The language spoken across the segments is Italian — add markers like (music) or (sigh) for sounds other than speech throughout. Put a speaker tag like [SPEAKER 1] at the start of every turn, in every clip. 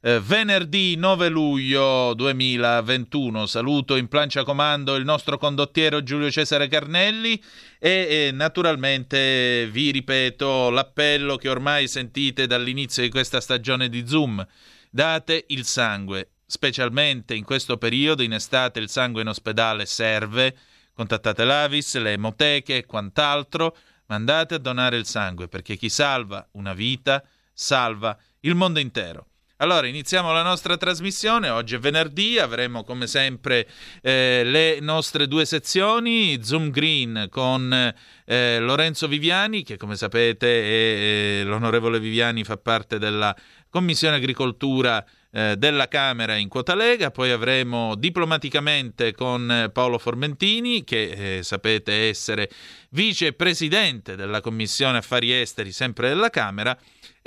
[SPEAKER 1] eh, venerdì 9 luglio 2021. Saluto in plancia comando il nostro condottiero Giulio Cesare Carnelli e, e naturalmente vi ripeto l'appello che ormai sentite dall'inizio di questa stagione di Zoom. Date il sangue, specialmente in questo periodo, in estate il sangue in ospedale serve, contattate l'Avis, le emoteche e quant'altro, ma andate a donare il sangue perché chi salva una vita salva il mondo intero. Allora, iniziamo la nostra trasmissione. Oggi è venerdì, avremo come sempre eh, le nostre due sezioni, Zoom Green con eh, Lorenzo Viviani, che come sapete è, eh, l'onorevole Viviani fa parte della Commissione Agricoltura eh, della Camera in quota Lega, poi avremo diplomaticamente con eh, Paolo Formentini, che eh, sapete essere vicepresidente della Commissione Affari Esteri sempre della Camera,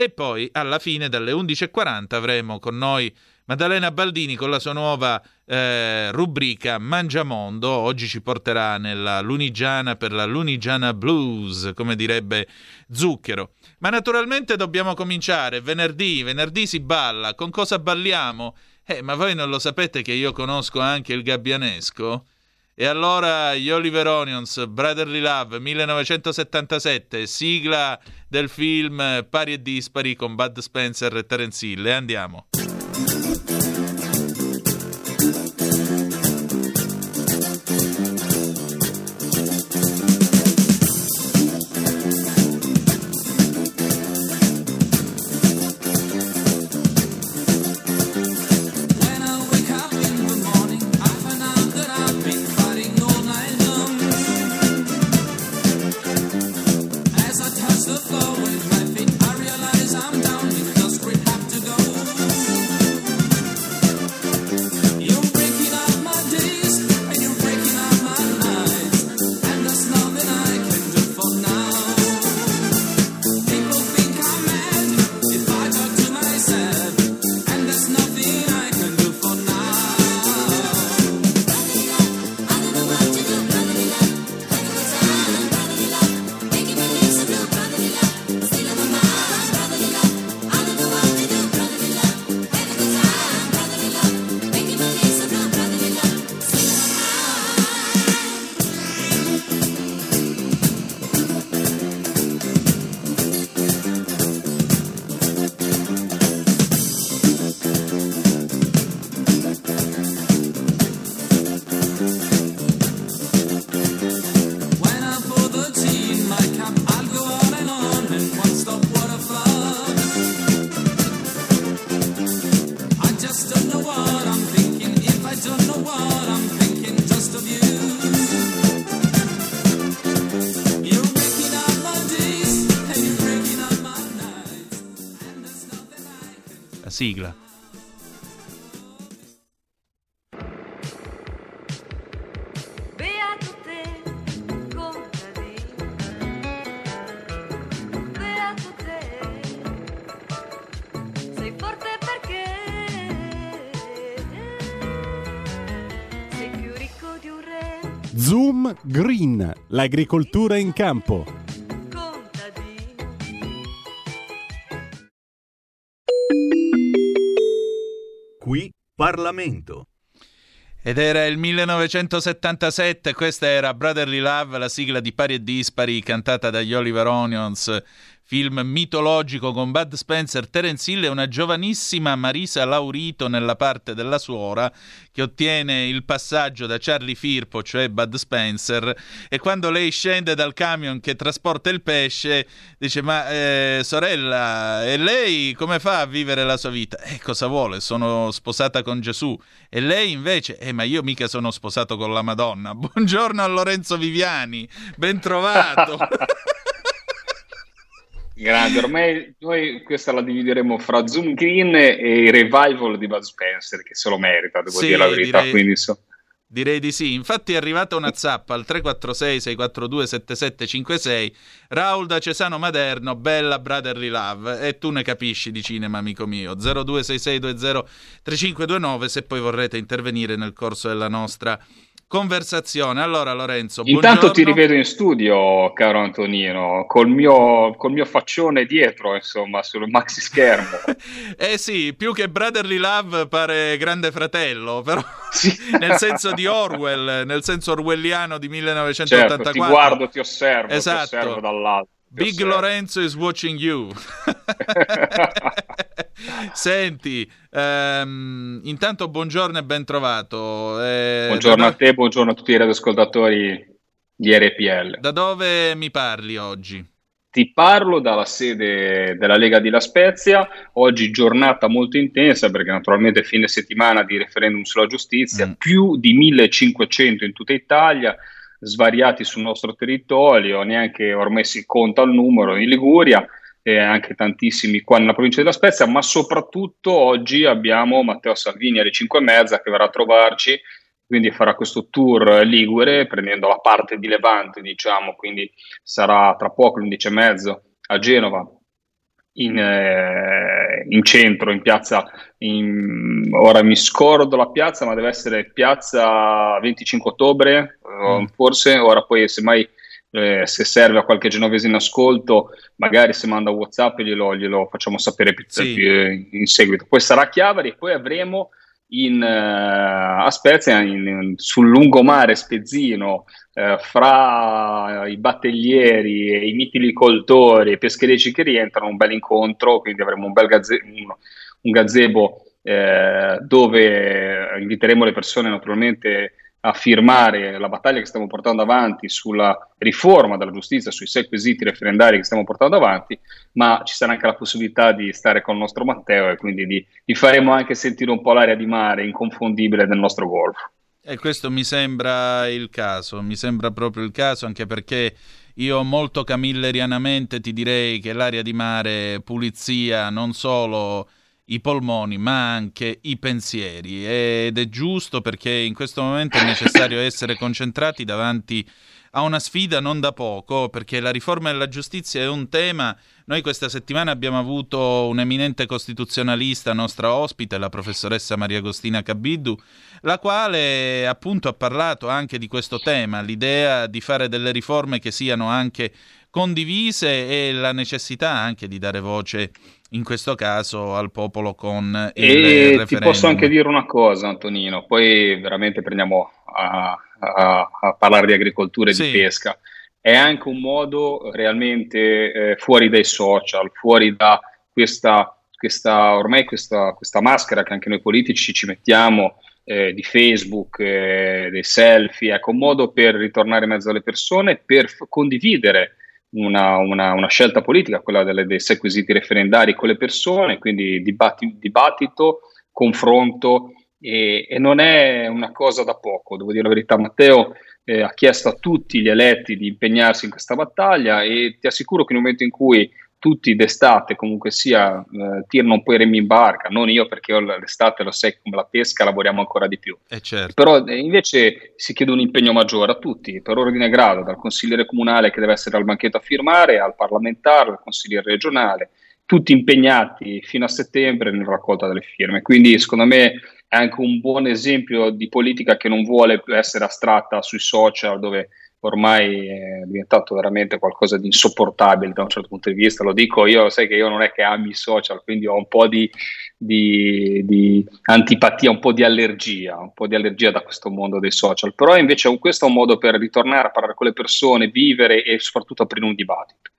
[SPEAKER 1] e poi alla fine dalle 11.40 avremo con noi Maddalena Baldini con la sua nuova eh, rubrica Mangiamondo. Oggi ci porterà nella Lunigiana per la Lunigiana Blues, come direbbe Zucchero. Ma naturalmente dobbiamo cominciare. Venerdì, venerdì si balla. Con cosa balliamo? Eh, ma voi non lo sapete che io conosco anche il gabbianesco? E allora gli Oliver Onions, Brotherly Love 1977, sigla del film Pari e Dispari con Bud Spencer e Terence Hill. E andiamo.
[SPEAKER 2] Re,
[SPEAKER 3] Zoom Green, l'agricoltura in campo.
[SPEAKER 4] Parlamento.
[SPEAKER 1] Ed era il 1977, questa era Brotherly Love, la sigla di Pari e Dispari cantata dagli Oliver Onions, film mitologico con Bud Spencer, Terence Hill e una giovanissima Marisa Laurito nella parte della suora che ottiene il passaggio da Charlie Firpo, cioè Bud Spencer, e quando lei scende dal camion che trasporta il pesce dice ma eh, sorella, e lei come fa a vivere la sua vita? E cosa vuole? Sono sposata con Gesù. E lei invece, eh ma io mica sono sposato con la Madonna. (laughs) Buongiorno a Lorenzo Viviani, ben trovato. (laughs)
[SPEAKER 5] Grande, ormai noi questa la divideremo fra Zoom Green e i revival di Bud Spencer, che se lo merita, devo
[SPEAKER 1] Sì,
[SPEAKER 5] dire la verità.
[SPEAKER 1] direi-
[SPEAKER 5] Quindi so-
[SPEAKER 1] Direi di sì. Infatti è arrivata una zappa al 346-642-7756. Raul da Cesano Maderno, bella Brotherly Love. E tu ne capisci di cinema, amico mio. 0266203529 se poi vorrete intervenire nel corso della nostra conversazione. Allora, Lorenzo,
[SPEAKER 5] Intanto
[SPEAKER 1] buongiorno.
[SPEAKER 5] ti rivedo in studio, caro Antonino, col mio, col mio faccione dietro, insomma, sul maxi schermo. (laughs)
[SPEAKER 1] eh sì, più che Brotherly Love pare Grande Fratello, però (laughs)
[SPEAKER 5] Sì. (laughs)
[SPEAKER 1] nel senso di Orwell, nel senso orwelliano di 1984.
[SPEAKER 5] Certo, ti guardo, ti osservo,
[SPEAKER 1] Esatto.
[SPEAKER 5] ti osservo dall'alto. ti
[SPEAKER 1] Big
[SPEAKER 5] osservo.
[SPEAKER 1] Lorenzo is watching you. Senti, ehm, intanto buongiorno e ben trovato. Eh,
[SPEAKER 5] Buongiorno a te, buongiorno a tutti i radioascoltatori di RPL.
[SPEAKER 1] da dove mi parli oggi?
[SPEAKER 5] Ti parlo dalla sede della Lega di La Spezia, oggi giornata molto intensa perché naturalmente fine settimana di referendum sulla giustizia,
[SPEAKER 1] Mm.
[SPEAKER 5] più di 1500 in tutta Italia, svariati sul nostro territorio, neanche ormai si conta il numero in Liguria e anche tantissimi qua nella provincia della Spezia, ma soprattutto oggi abbiamo Matteo Salvini alle 5 e mezza che verrà a trovarci quindi farà questo tour ligure prendendo la parte di Levante, diciamo, quindi sarà tra poco alle 11 e mezzo a Genova, in, eh, in centro, in piazza, in- ora mi scordo la piazza, ma deve essere piazza 25 ottobre, eh,
[SPEAKER 1] Mm.
[SPEAKER 5] forse, ora poi semmai eh, se serve a qualche genovese in ascolto, magari se manda WhatsApp glielo, glielo facciamo sapere più,
[SPEAKER 1] Sì.
[SPEAKER 5] più in seguito. Poi sarà Chiavari e poi avremo in, eh, a Spezia, in- in- sul lungomare spezzino, eh, fra i battellieri e i mitilicoltori e i pescherecci che rientrano, un bel incontro, quindi avremo un bel gaze- un, un gazebo eh, dove inviteremo le persone naturalmente a firmare la battaglia che stiamo portando avanti sulla riforma della giustizia, sui sei quesiti referendari che stiamo portando avanti, ma ci sarà anche la possibilità di stare con il nostro Matteo e quindi di, di faremo anche sentire un po' l'aria di mare inconfondibile del nostro golfo.
[SPEAKER 1] E questo mi sembra il caso, mi sembra proprio il caso, anche perché io molto camillerianamente ti direi che l'aria di mare, pulizia, non solo i polmoni, ma anche i pensieri. Ed è giusto perché in questo momento è necessario essere concentrati davanti a una sfida non da poco, perché la riforma della giustizia è un tema. Noi questa settimana abbiamo avuto un eminente costituzionalista nostra ospite, la professoressa Maria Agostina Cabiddu, la quale appunto ha parlato anche di questo tema, l'idea di fare delle riforme che siano anche condivise e la necessità anche di dare voce in questo caso al popolo con il
[SPEAKER 5] E ti
[SPEAKER 1] referendum.
[SPEAKER 5] posso anche dire una cosa, Antonino, poi veramente prendiamo a, a- a parlare di agricoltura e
[SPEAKER 1] Sì.
[SPEAKER 5] di pesca. È anche un modo realmente eh, fuori dai social, fuori da questa, questa ormai questa, questa maschera che anche noi politici ci mettiamo eh, di Facebook, eh, dei selfie, ecco, un modo per ritornare in mezzo alle persone, per f- condividere una, una- una scelta politica, quella delle- dei sei quesiti referendari con le persone, quindi dibatti- dibattito, confronto e, e non è una cosa da poco, devo dire la verità. Matteo eh, ha chiesto a tutti gli eletti di impegnarsi in questa battaglia e ti assicuro che nel momento in cui tutti d'estate comunque sia eh, tirano un po' i remi in barca, non io perché io l'estate lo sai come la pesca lavoriamo ancora di più,
[SPEAKER 1] Eh certo.
[SPEAKER 5] però eh, invece si chiede un impegno maggiore a tutti, per ordine e grado, dal consigliere comunale che deve essere al banchetto a firmare, al parlamentare, al consigliere regionale, tutti impegnati fino a settembre nella raccolta delle firme. Quindi secondo me è anche un buon esempio di politica che non vuole essere astratta sui social dove ormai è diventato veramente qualcosa di insopportabile da un certo punto di vista. Lo dico io, sai che io non è che ami i social, quindi ho un po' di, di, di antipatia, un po' di allergia, un po' di allergia da questo mondo dei social. Però invece questo è un modo per ritornare a parlare con le persone, vivere e soprattutto aprire un dibattito.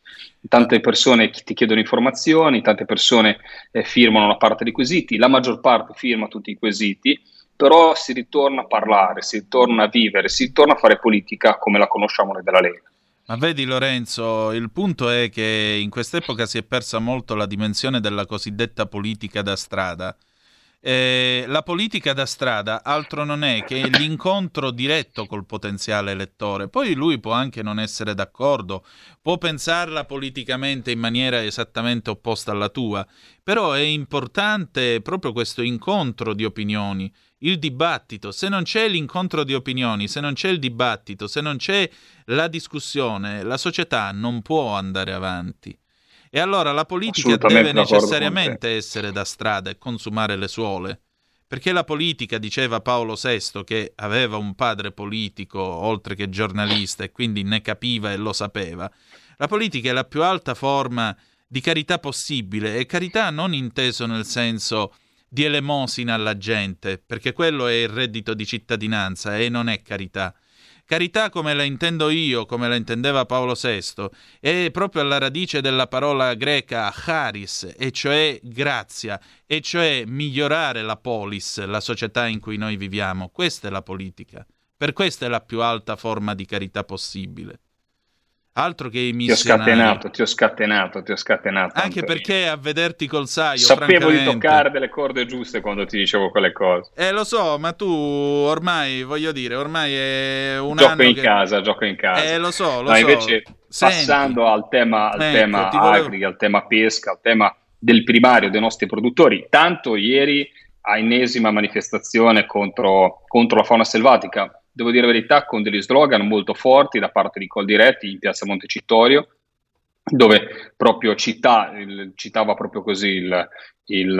[SPEAKER 5] Tante persone ti chiedono informazioni, tante persone eh, firmano una parte dei quesiti, la maggior parte firma tutti i quesiti, però si ritorna a parlare, si ritorna a vivere, si ritorna a fare politica come la conosciamo noi della Lega.
[SPEAKER 1] Ma vedi Lorenzo, il punto è che in quest'epoca si è persa molto la dimensione della cosiddetta politica da strada. Eh, la politica da strada altro non è che l'incontro diretto col potenziale elettore. Poi lui può anche non essere d'accordo, può pensarla politicamente in maniera esattamente opposta alla tua, però è importante proprio questo incontro di opinioni, il dibattito. Se non c'è l'incontro di opinioni, se non c'è il dibattito, se non c'è la discussione, la società non può andare avanti. E allora la politica deve necessariamente essere da strada e consumare le suole. Perché la politica, diceva Paolo VI, che aveva un padre politico oltre che giornalista e quindi ne capiva e lo sapeva, la politica è la più alta forma di carità possibile e carità non inteso nel senso di elemosina alla gente, perché quello è il reddito di cittadinanza e non è carità. Carità come la intendo io, come la intendeva Paolo VI, è proprio alla radice della parola greca charis, e cioè grazia, e cioè migliorare la polis, la società in cui noi viviamo. Questa è la politica. Per questa è la più alta forma di carità possibile. Altro che i missionari.
[SPEAKER 5] Ti ho scatenato, ti ho scatenato, ti ho scatenato.
[SPEAKER 1] Anche Antonio. perché a vederti col saio,
[SPEAKER 5] Sapevo di toccare delle corde giuste quando ti dicevo quelle cose.
[SPEAKER 1] Eh, lo so, ma tu ormai, voglio dire, ormai è un
[SPEAKER 5] gioco
[SPEAKER 1] anno
[SPEAKER 5] in
[SPEAKER 1] che...
[SPEAKER 5] casa, gioco in casa.
[SPEAKER 1] Eh, lo so, lo
[SPEAKER 5] no,
[SPEAKER 1] so.
[SPEAKER 5] invece,
[SPEAKER 1] Senti.
[SPEAKER 5] passando al tema, al
[SPEAKER 1] Ecco,
[SPEAKER 5] tema
[SPEAKER 1] volevo-
[SPEAKER 5] agri, al tema pesca, al tema del primario dei nostri produttori, tanto ieri a ennesima manifestazione contro, contro la fauna selvatica, devo dire la verità, con degli slogan molto forti da parte di Coldiretti in piazza Montecitorio, dove proprio città, il- citava proprio così il- il,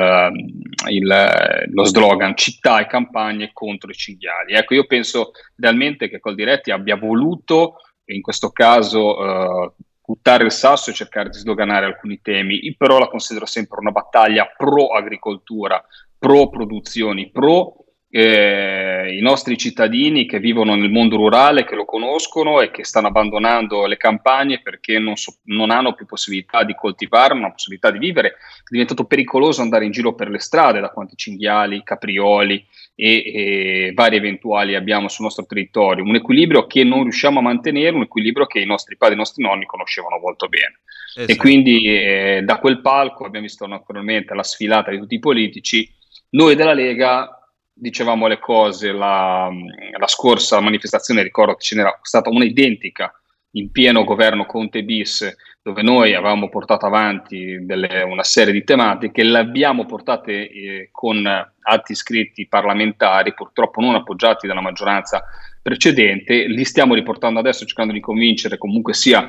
[SPEAKER 5] lo slogan città e campagne contro i cinghiali. Ecco, io penso realmente che Coldiretti abbia voluto, in questo caso, eh, buttare il sasso e cercare di sdoganare alcuni temi. Io però la considero sempre una battaglia pro agricoltura, pro produzioni, pro eh, i nostri cittadini che vivono nel mondo rurale, che lo conoscono e che stanno abbandonando le campagne perché non, so- non hanno più possibilità di coltivare, non hanno possibilità di vivere. È diventato pericoloso andare in giro per le strade da quanti cinghiali, caprioli e, e vari eventuali abbiamo sul nostro territorio. Un equilibrio che non riusciamo a mantenere, un equilibrio che i nostri padri e i nostri nonni conoscevano molto bene. E
[SPEAKER 1] Esatto.
[SPEAKER 5] quindi eh, da quel palco abbiamo visto naturalmente la sfilata di tutti i politici. Noi della Lega dicevamo le cose la, la scorsa manifestazione, ricordo che ce n'era stata una identica in pieno governo Conte bis, dove noi avevamo portato avanti delle- una serie di tematiche, le abbiamo portate eh, con atti scritti parlamentari, purtroppo non appoggiati dalla maggioranza precedente, li stiamo riportando adesso cercando di convincere comunque sia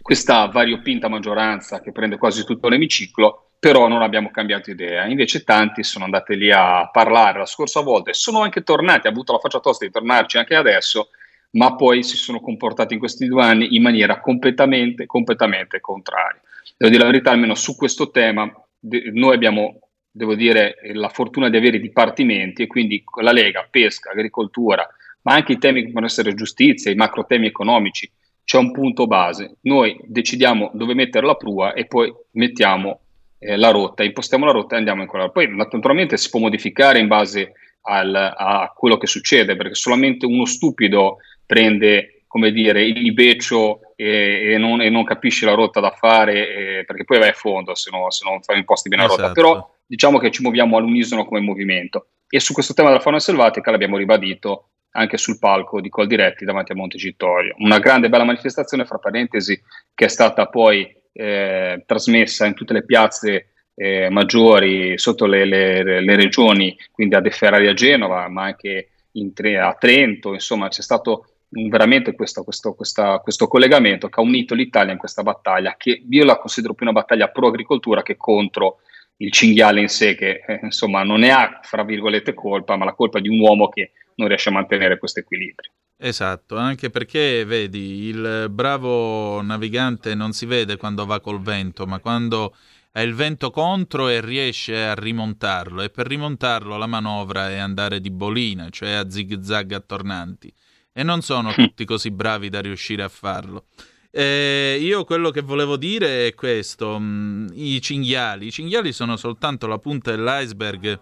[SPEAKER 5] questa variopinta maggioranza che prende quasi tutto l'emiciclo, però non abbiamo cambiato idea. Invece tanti sono andati lì a parlare la scorsa volta e sono anche tornati, ha avuto la faccia tosta di tornarci anche adesso, ma poi si sono comportati in questi due anni in maniera completamente, completamente contraria. Devo dire la verità, almeno su questo tema, de- noi abbiamo, devo dire, la fortuna di avere dipartimenti e quindi la Lega, pesca, agricoltura, ma anche i temi che possono essere giustizia, i macro temi economici, c'è un punto base. Noi decidiamo dove mettere la prua e poi mettiamo eh, la rotta, impostiamo la rotta e andiamo in quella. Poi naturalmente si può modificare in base al- a quello che succede, perché solamente uno stupido prende, come dire, il libeccio e, e non, e non capisce la rotta da fare, eh, perché poi vai a fondo se, no- se non fai imposti bene la rotta.
[SPEAKER 1] Esatto.
[SPEAKER 5] Però diciamo che ci muoviamo all'unisono come movimento. E su questo tema della fauna selvatica l'abbiamo ribadito anche sul palco di Coldiretti davanti a Montecitorio. Una grande bella manifestazione, fra parentesi, che è stata poi eh, trasmessa in tutte le piazze eh, maggiori sotto le, le- le regioni, quindi a De Ferrari a Genova, ma anche Tre- a Trento, insomma c'è stato veramente questo, questo- questa- questo collegamento che ha unito l'Italia in questa battaglia, che io la considero più una battaglia pro agricoltura che contro il cinghiale in sé, che eh, insomma non ne ha, fra virgolette, colpa, ma la colpa di un uomo che non riesce a mantenere questo equilibrio.
[SPEAKER 1] Esatto, anche perché vedi, il bravo navigante non si vede quando va col vento, ma quando ha il vento contro e riesce a rimontarlo. E per rimontarlo la manovra è andare di bolina, cioè a zig zag attornanti. E non sono tutti così bravi da riuscire a farlo. Eh, io quello che volevo dire è questo: mh, i cinghiali. I cinghiali sono soltanto la punta dell'iceberg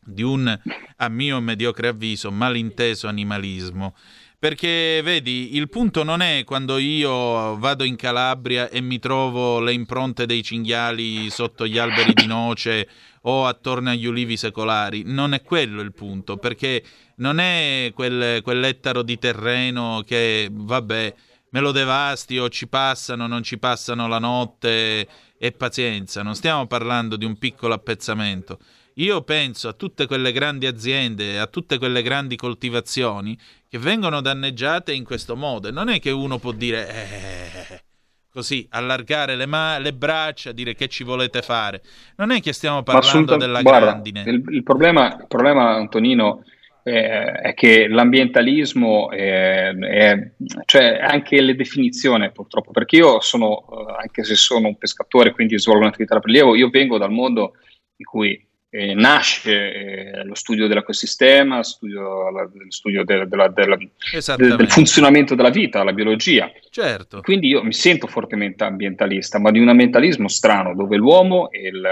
[SPEAKER 1] di un, a mio mediocre avviso, malinteso animalismo. Perché vedi, il punto non è quando io vado in Calabria e mi trovo le impronte dei cinghiali sotto gli alberi di noce o attorno agli ulivi secolari. Non è quello il punto, perché non è quel, quell'ettaro di terreno che, vabbè, me lo devasti o ci passano, non ci passano la notte e pazienza. Non stiamo parlando di un piccolo appezzamento. io penso a tutte quelle grandi aziende, a tutte quelle grandi coltivazioni che vengono danneggiate in questo modo. Non è che uno può dire eh, così, allargare le, ma- le, braccia, dire che ci volete fare. Non è che stiamo parlando della
[SPEAKER 5] guarda,
[SPEAKER 1] grandine.
[SPEAKER 5] Il, il, problema, il problema, Antonino, eh, è che l'ambientalismo, è, è, cioè anche le definizioni purtroppo, perché io sono, eh, anche se sono un pescatore, quindi svolgo un'attività da prelievo, io vengo dal mondo in cui eh, nasce eh, lo studio dell'ecosistema, studio, la, studio de, de, de, del, funzionamento della vita, la biologia.
[SPEAKER 1] Certo.
[SPEAKER 5] Quindi io mi sento fortemente ambientalista, ma di un ambientalismo strano, dove l'uomo e il,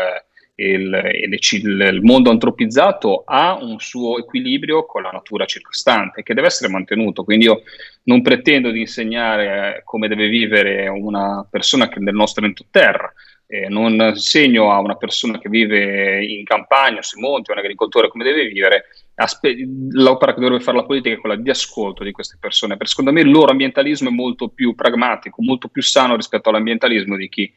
[SPEAKER 5] il, il, il, mondo antropizzato ha un suo equilibrio con la natura circostante che deve essere mantenuto. Quindi io non pretendo di insegnare come deve vivere una persona che nel nostro entoterra, eh, non insegno a una persona che vive in campagna, sui monti, un agricoltore come deve vivere, aspe- l'opera che dovrebbe fare la politica è quella di ascolto di queste persone, perché secondo me il loro ambientalismo è molto più pragmatico, molto più sano rispetto all'ambientalismo di chi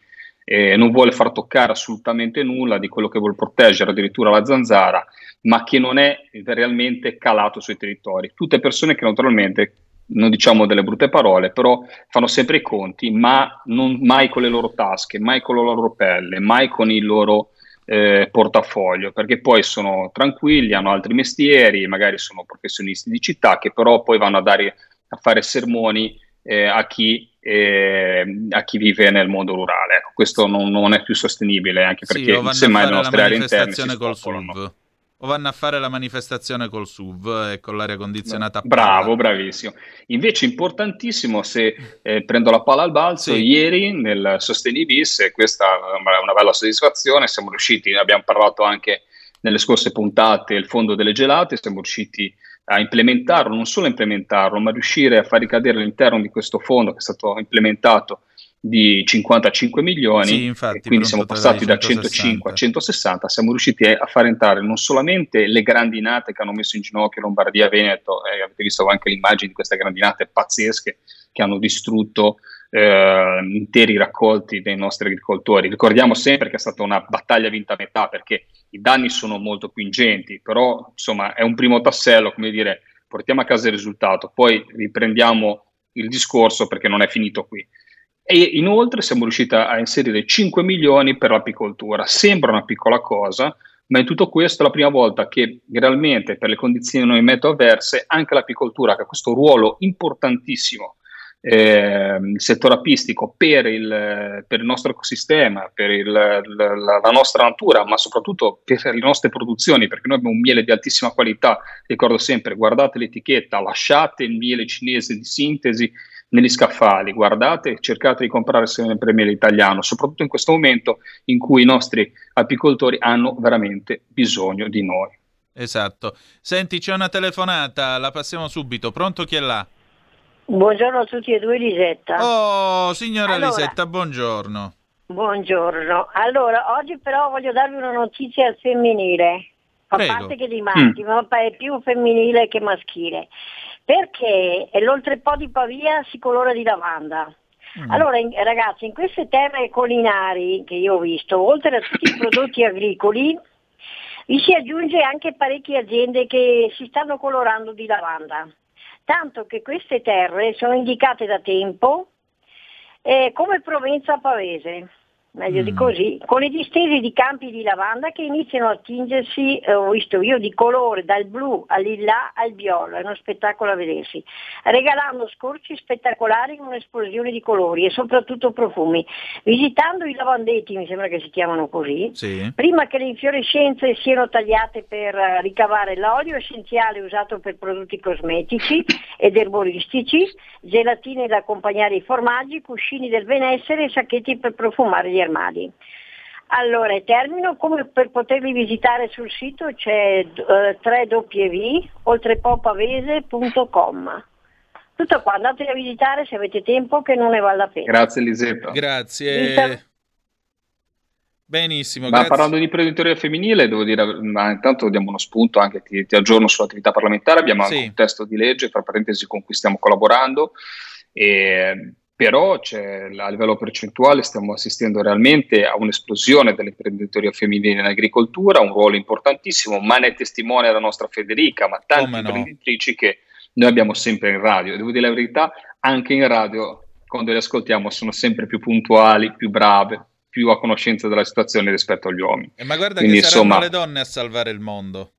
[SPEAKER 5] eh, non vuole far toccare assolutamente nulla di quello che vuole proteggere, addirittura la zanzara, ma che non è realmente calato sui territori. Tutte persone che naturalmente non diciamo delle brutte parole, però fanno sempre i conti, ma non, mai con le loro tasche, mai con la loro pelle, mai con il loro eh, portafoglio, perché poi sono tranquilli, hanno altri mestieri, magari sono professionisti di città che però poi vanno a, dare, a fare sermoni eh, a, chi, eh, a, chi, vive nel mondo rurale. Ecco, questo non, non, è più sostenibile, anche perché
[SPEAKER 1] sì, semmai le nostre aree interne si spopolano o vanno a fare la manifestazione col SUV e con l'aria condizionata.
[SPEAKER 5] Bravo, bravissimo. Invece importantissimo, se eh, prendo la palla al balzo, sì. ieri nel Sosteni Bis, e questa è una bella soddisfazione, siamo riusciti, abbiamo parlato anche nelle scorse puntate, il fondo delle gelate, siamo riusciti a implementarlo, non solo a implementarlo, ma riuscire a far ricadere all'interno di questo fondo che è stato implementato di 55 milioni,
[SPEAKER 1] sì, infatti,
[SPEAKER 5] quindi siamo passati da 105 a 160, siamo riusciti a far entrare non solamente le grandinate che hanno messo in ginocchio Lombardia, Veneto, e avete visto anche l'immagine di queste grandinate pazzesche che hanno distrutto eh, interi raccolti dei nostri agricoltori. Ricordiamo sempre che è stata una battaglia vinta a metà perché i danni sono molto più ingenti, però insomma è un primo tassello, come dire, portiamo a casa il risultato, poi riprendiamo il discorso perché non è finito qui. E inoltre siamo riusciti a inserire 5 milioni per l'apicoltura. Sembra una piccola cosa, ma in tutto questo è la prima volta che realmente per le condizioni meteo avverse anche l'apicoltura, che ha questo ruolo importantissimo eh, il settore apistico per il, per il, nostro ecosistema, per il, la, la, nostra natura, ma soprattutto per le nostre produzioni, perché noi abbiamo un miele di altissima qualità. Ricordo sempre, guardate l'etichetta, lasciate il miele cinese di sintesi negli scaffali, guardate, cercate di comprare sempre miele italiano, soprattutto in questo momento in cui i nostri apicoltori hanno veramente bisogno di noi.
[SPEAKER 1] Esatto. Senti, c'è una telefonata, la passiamo subito. Pronto chi è là?
[SPEAKER 6] Buongiorno a tutti e due, Lisetta.
[SPEAKER 1] Oh, signora allora, Lisetta, buongiorno.
[SPEAKER 6] Buongiorno. Allora, oggi però voglio darvi una notizia al femminile. A
[SPEAKER 1] Prego.
[SPEAKER 6] parte che di maschi, mm. ma è più femminile che maschile perché l'oltrepo di Pavia si colora di lavanda. Mm. Allora in, ragazzi, in queste terre collinari che io ho visto, oltre a tutti i prodotti agricoli, vi si aggiunge anche parecchie aziende che si stanno colorando di lavanda. Tanto che queste terre sono indicate da tempo eh, come Provenza Pavese meglio mm. di così, con le distese di campi di lavanda che iniziano a tingersi, eh, ho visto io, di colore dal blu al lilla al viola, è uno spettacolo a vedersi, regalando scorci spettacolari in un'esplosione di colori e soprattutto profumi. Visitando i lavandetti, mi sembra che si chiamano così,
[SPEAKER 1] sì.
[SPEAKER 6] prima che le infiorescenze siano tagliate per uh, ricavare l'olio essenziale usato per prodotti cosmetici (laughs) ed erboristici, gelatine da accompagnare i formaggi, cuscini del benessere e sacchetti per profumare gli armadi. Allora, termino, come per poterli visitare sul sito c'è uh, www oltrepopavese.com. Tutto qua, andateli a visitare se avete tempo che non ne vale la pena.
[SPEAKER 5] Grazie Elisetta.
[SPEAKER 1] Grazie. Benissimo.
[SPEAKER 5] Ma
[SPEAKER 1] grazie.
[SPEAKER 5] parlando di imprenditoria femminile, devo dire, ma intanto diamo uno spunto, anche ti, ti aggiorno sull'attività parlamentare, abbiamo sì. anche un testo di legge, tra parentesi, con cui stiamo collaborando. E però a livello percentuale stiamo assistendo realmente a un'esplosione dell'imprenditoria femminile in agricoltura, un ruolo importantissimo, ma ne testimonia la nostra Federica, ma tante no. imprenditrici che noi abbiamo sempre in radio. Devo dire la verità, anche in radio, quando le ascoltiamo, sono sempre più puntuali, più brave, più a conoscenza della situazione rispetto agli uomini.
[SPEAKER 1] Eh, ma guarda Quindi, che saranno insomma, le donne a salvare il mondo.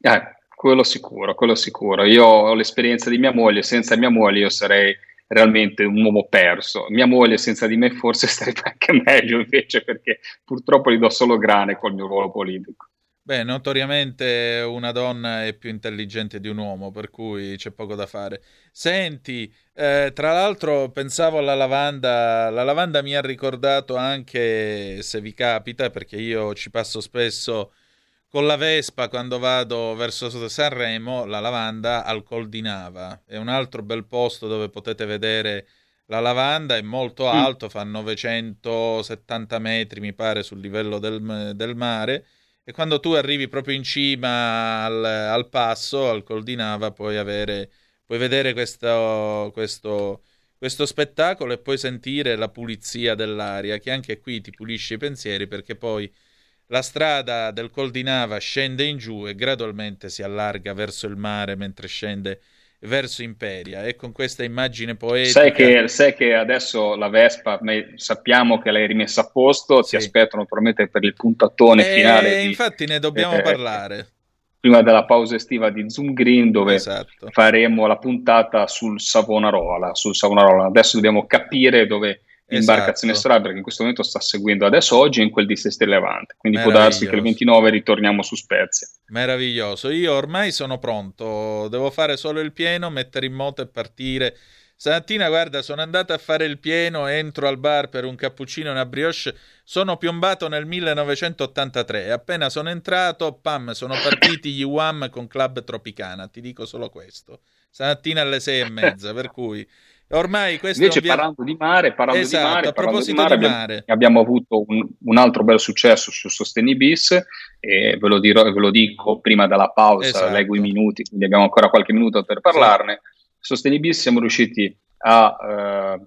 [SPEAKER 5] Eh, quello sicuro, quello sicuro. Io ho l'esperienza di mia moglie, senza mia moglie io sarei realmente un uomo perso. Mia moglie senza di me forse (laughs) starebbe anche meglio invece perché purtroppo gli do solo grane col mio ruolo politico.
[SPEAKER 1] Beh, notoriamente una donna è più intelligente di un uomo, per cui c'è poco da fare. Senti, eh, tra l'altro pensavo alla lavanda, la lavanda mi ha ricordato anche, se vi capita, perché io ci passo spesso con la Vespa quando vado verso Sanremo, la lavanda al Col di Nava. È un altro bel posto dove potete vedere la lavanda, è molto mm. alto, mm. fa 970 metri mi pare sul livello del, del mare e quando tu arrivi proprio in cima al, al passo, al Col di Nava, puoi, avere, puoi vedere questo, questo, questo spettacolo e puoi sentire la pulizia dell'aria che anche qui ti pulisce i pensieri perché poi la strada del Col di Nava scende in giù e gradualmente si allarga verso il mare mentre scende verso Imperia e con questa immagine poetica.
[SPEAKER 5] Sai che, sai che adesso la Vespa sappiamo che l'hai rimessa a posto, sì. ti aspetto naturalmente per il puntatone
[SPEAKER 1] e
[SPEAKER 5] finale.
[SPEAKER 1] Di, infatti ne dobbiamo eh, parlare.
[SPEAKER 5] Prima della pausa estiva di Zoom Green dove esatto. faremo la puntata sul Savonarola, sul Savonarola. Adesso dobbiamo capire dove imbarcazione esatto. strada perché in questo momento sta seguendo adesso oggi in quel di Seste Levante quindi può darsi che il 29 ritorniamo su Spezia.
[SPEAKER 1] Meraviglioso. Io ormai sono pronto devo fare solo il pieno mettere in moto e partire. Stamattina guarda sono andato a fare il pieno entro al bar per un cappuccino e una brioche. Sono piombato nel 1983 e appena sono entrato pam sono partiti gli UAM con Club Tropicana. Ti dico solo questo. Stamattina alle sei e mezza per cui Ormai questo
[SPEAKER 5] Invece
[SPEAKER 1] ovvia...
[SPEAKER 5] parlando di mare, parlando
[SPEAKER 1] esatto,
[SPEAKER 5] di mare,
[SPEAKER 1] a proposito
[SPEAKER 5] di mare,
[SPEAKER 1] di mare.
[SPEAKER 5] Abbiamo, abbiamo, avuto un, un, altro bel successo su Sostenibis e ve lo, dirò, ve lo dico prima della pausa, esatto. leggo i minuti, quindi abbiamo ancora qualche minuto per parlarne. Sì. Sostenibis siamo riusciti a, a,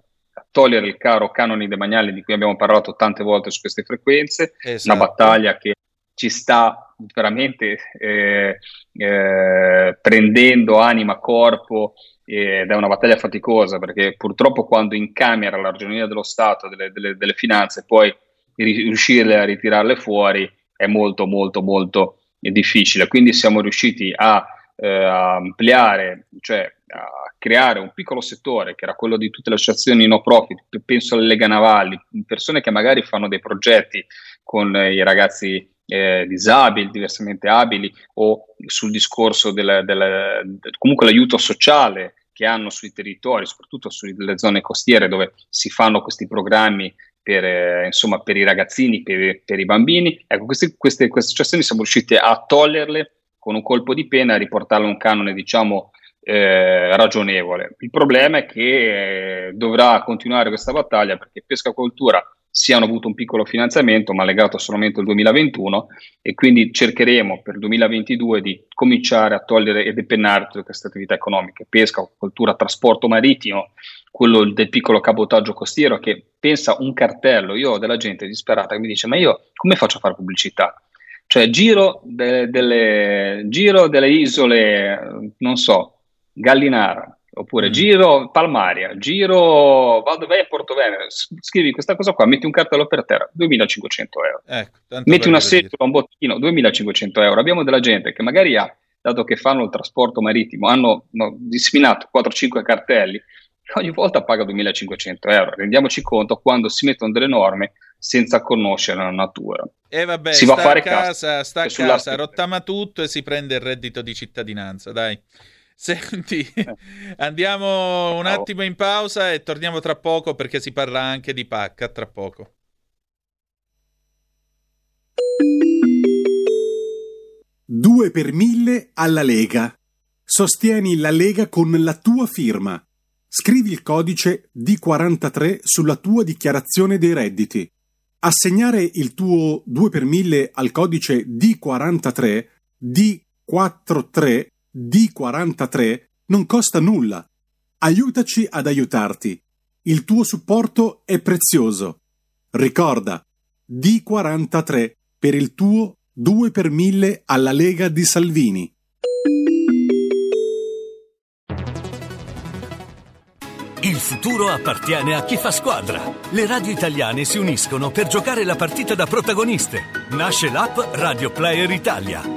[SPEAKER 5] togliere il caro canoni demaniali di cui abbiamo parlato tante volte su queste frequenze, esatto. una battaglia che ci sta veramente eh, eh, prendendo anima, corpo ed è una battaglia faticosa perché purtroppo quando in Camera la ragioneria dello Stato, delle, delle, delle finanze, poi riuscire a ritirarle fuori è molto molto molto difficile. Quindi siamo riusciti a, eh, a ampliare, cioè a creare un piccolo settore che era quello di tutte le associazioni no profit, penso alle Lega Navali, persone che magari fanno dei progetti con i ragazzi eh, disabili, diversamente abili o sul discorso del, del, del, comunque l'aiuto sociale che hanno sui territori, soprattutto sulle zone costiere dove si fanno questi programmi per, eh, insomma, per i ragazzini, per, per, i bambini. Ecco, queste, queste, queste associazioni siamo riusciti a toglierle con un colpo di pena a riportarle a un canone, diciamo, eh, ragionevole. Il problema è che eh, dovrà continuare questa battaglia perché pesca cultura sì hanno avuto un piccolo finanziamento, ma legato solamente al 2021 e quindi cercheremo per il 2022 di cominciare a togliere e depennare tutte queste attività economiche, pesca, cultura, trasporto marittimo, quello del piccolo cabotaggio costiero che pensa un cartello, io ho della gente disperata che mi dice ma io come faccio a fare pubblicità? Cioè giro, de- delle, giro delle isole, non so, Gallinara, oppure mm. giro Palmaria, giro vado vai a Porto Venere, scrivi questa cosa qua, metti un cartello per terra, 2500 euro. Ecco, metti una sedia, un bottichino, 2500 euro. Abbiamo della gente che magari ha, dato che fanno il trasporto marittimo, hanno no, disseminato 4-5 cartelli, ogni volta paga 2500 euro. Rendiamoci conto quando si mettono delle norme senza conoscere la natura.
[SPEAKER 1] E vabbè, si va a fare a casa, sta a casa, rottama tutto e si prende il reddito di cittadinanza, dai. Senti, eh. andiamo un attimo in pausa e torniamo tra poco perché si parla anche di pacca tra poco.
[SPEAKER 3] Due per mille alla Lega. Sostieni la Lega con la tua firma. Scrivi il codice D43 sulla tua dichiarazione dei redditi. Assegnare il tuo 2 per 1000 al codice D43 D43 D43 non costa nulla. Aiutaci ad aiutarti. Il tuo supporto è prezioso. Ricorda, D43 per il tuo 2 per 1000 alla Lega di Salvini.
[SPEAKER 7] Il futuro appartiene a chi fa squadra. Le radio italiane si uniscono per giocare la partita da protagoniste. Nasce l'app Radio Player Italia.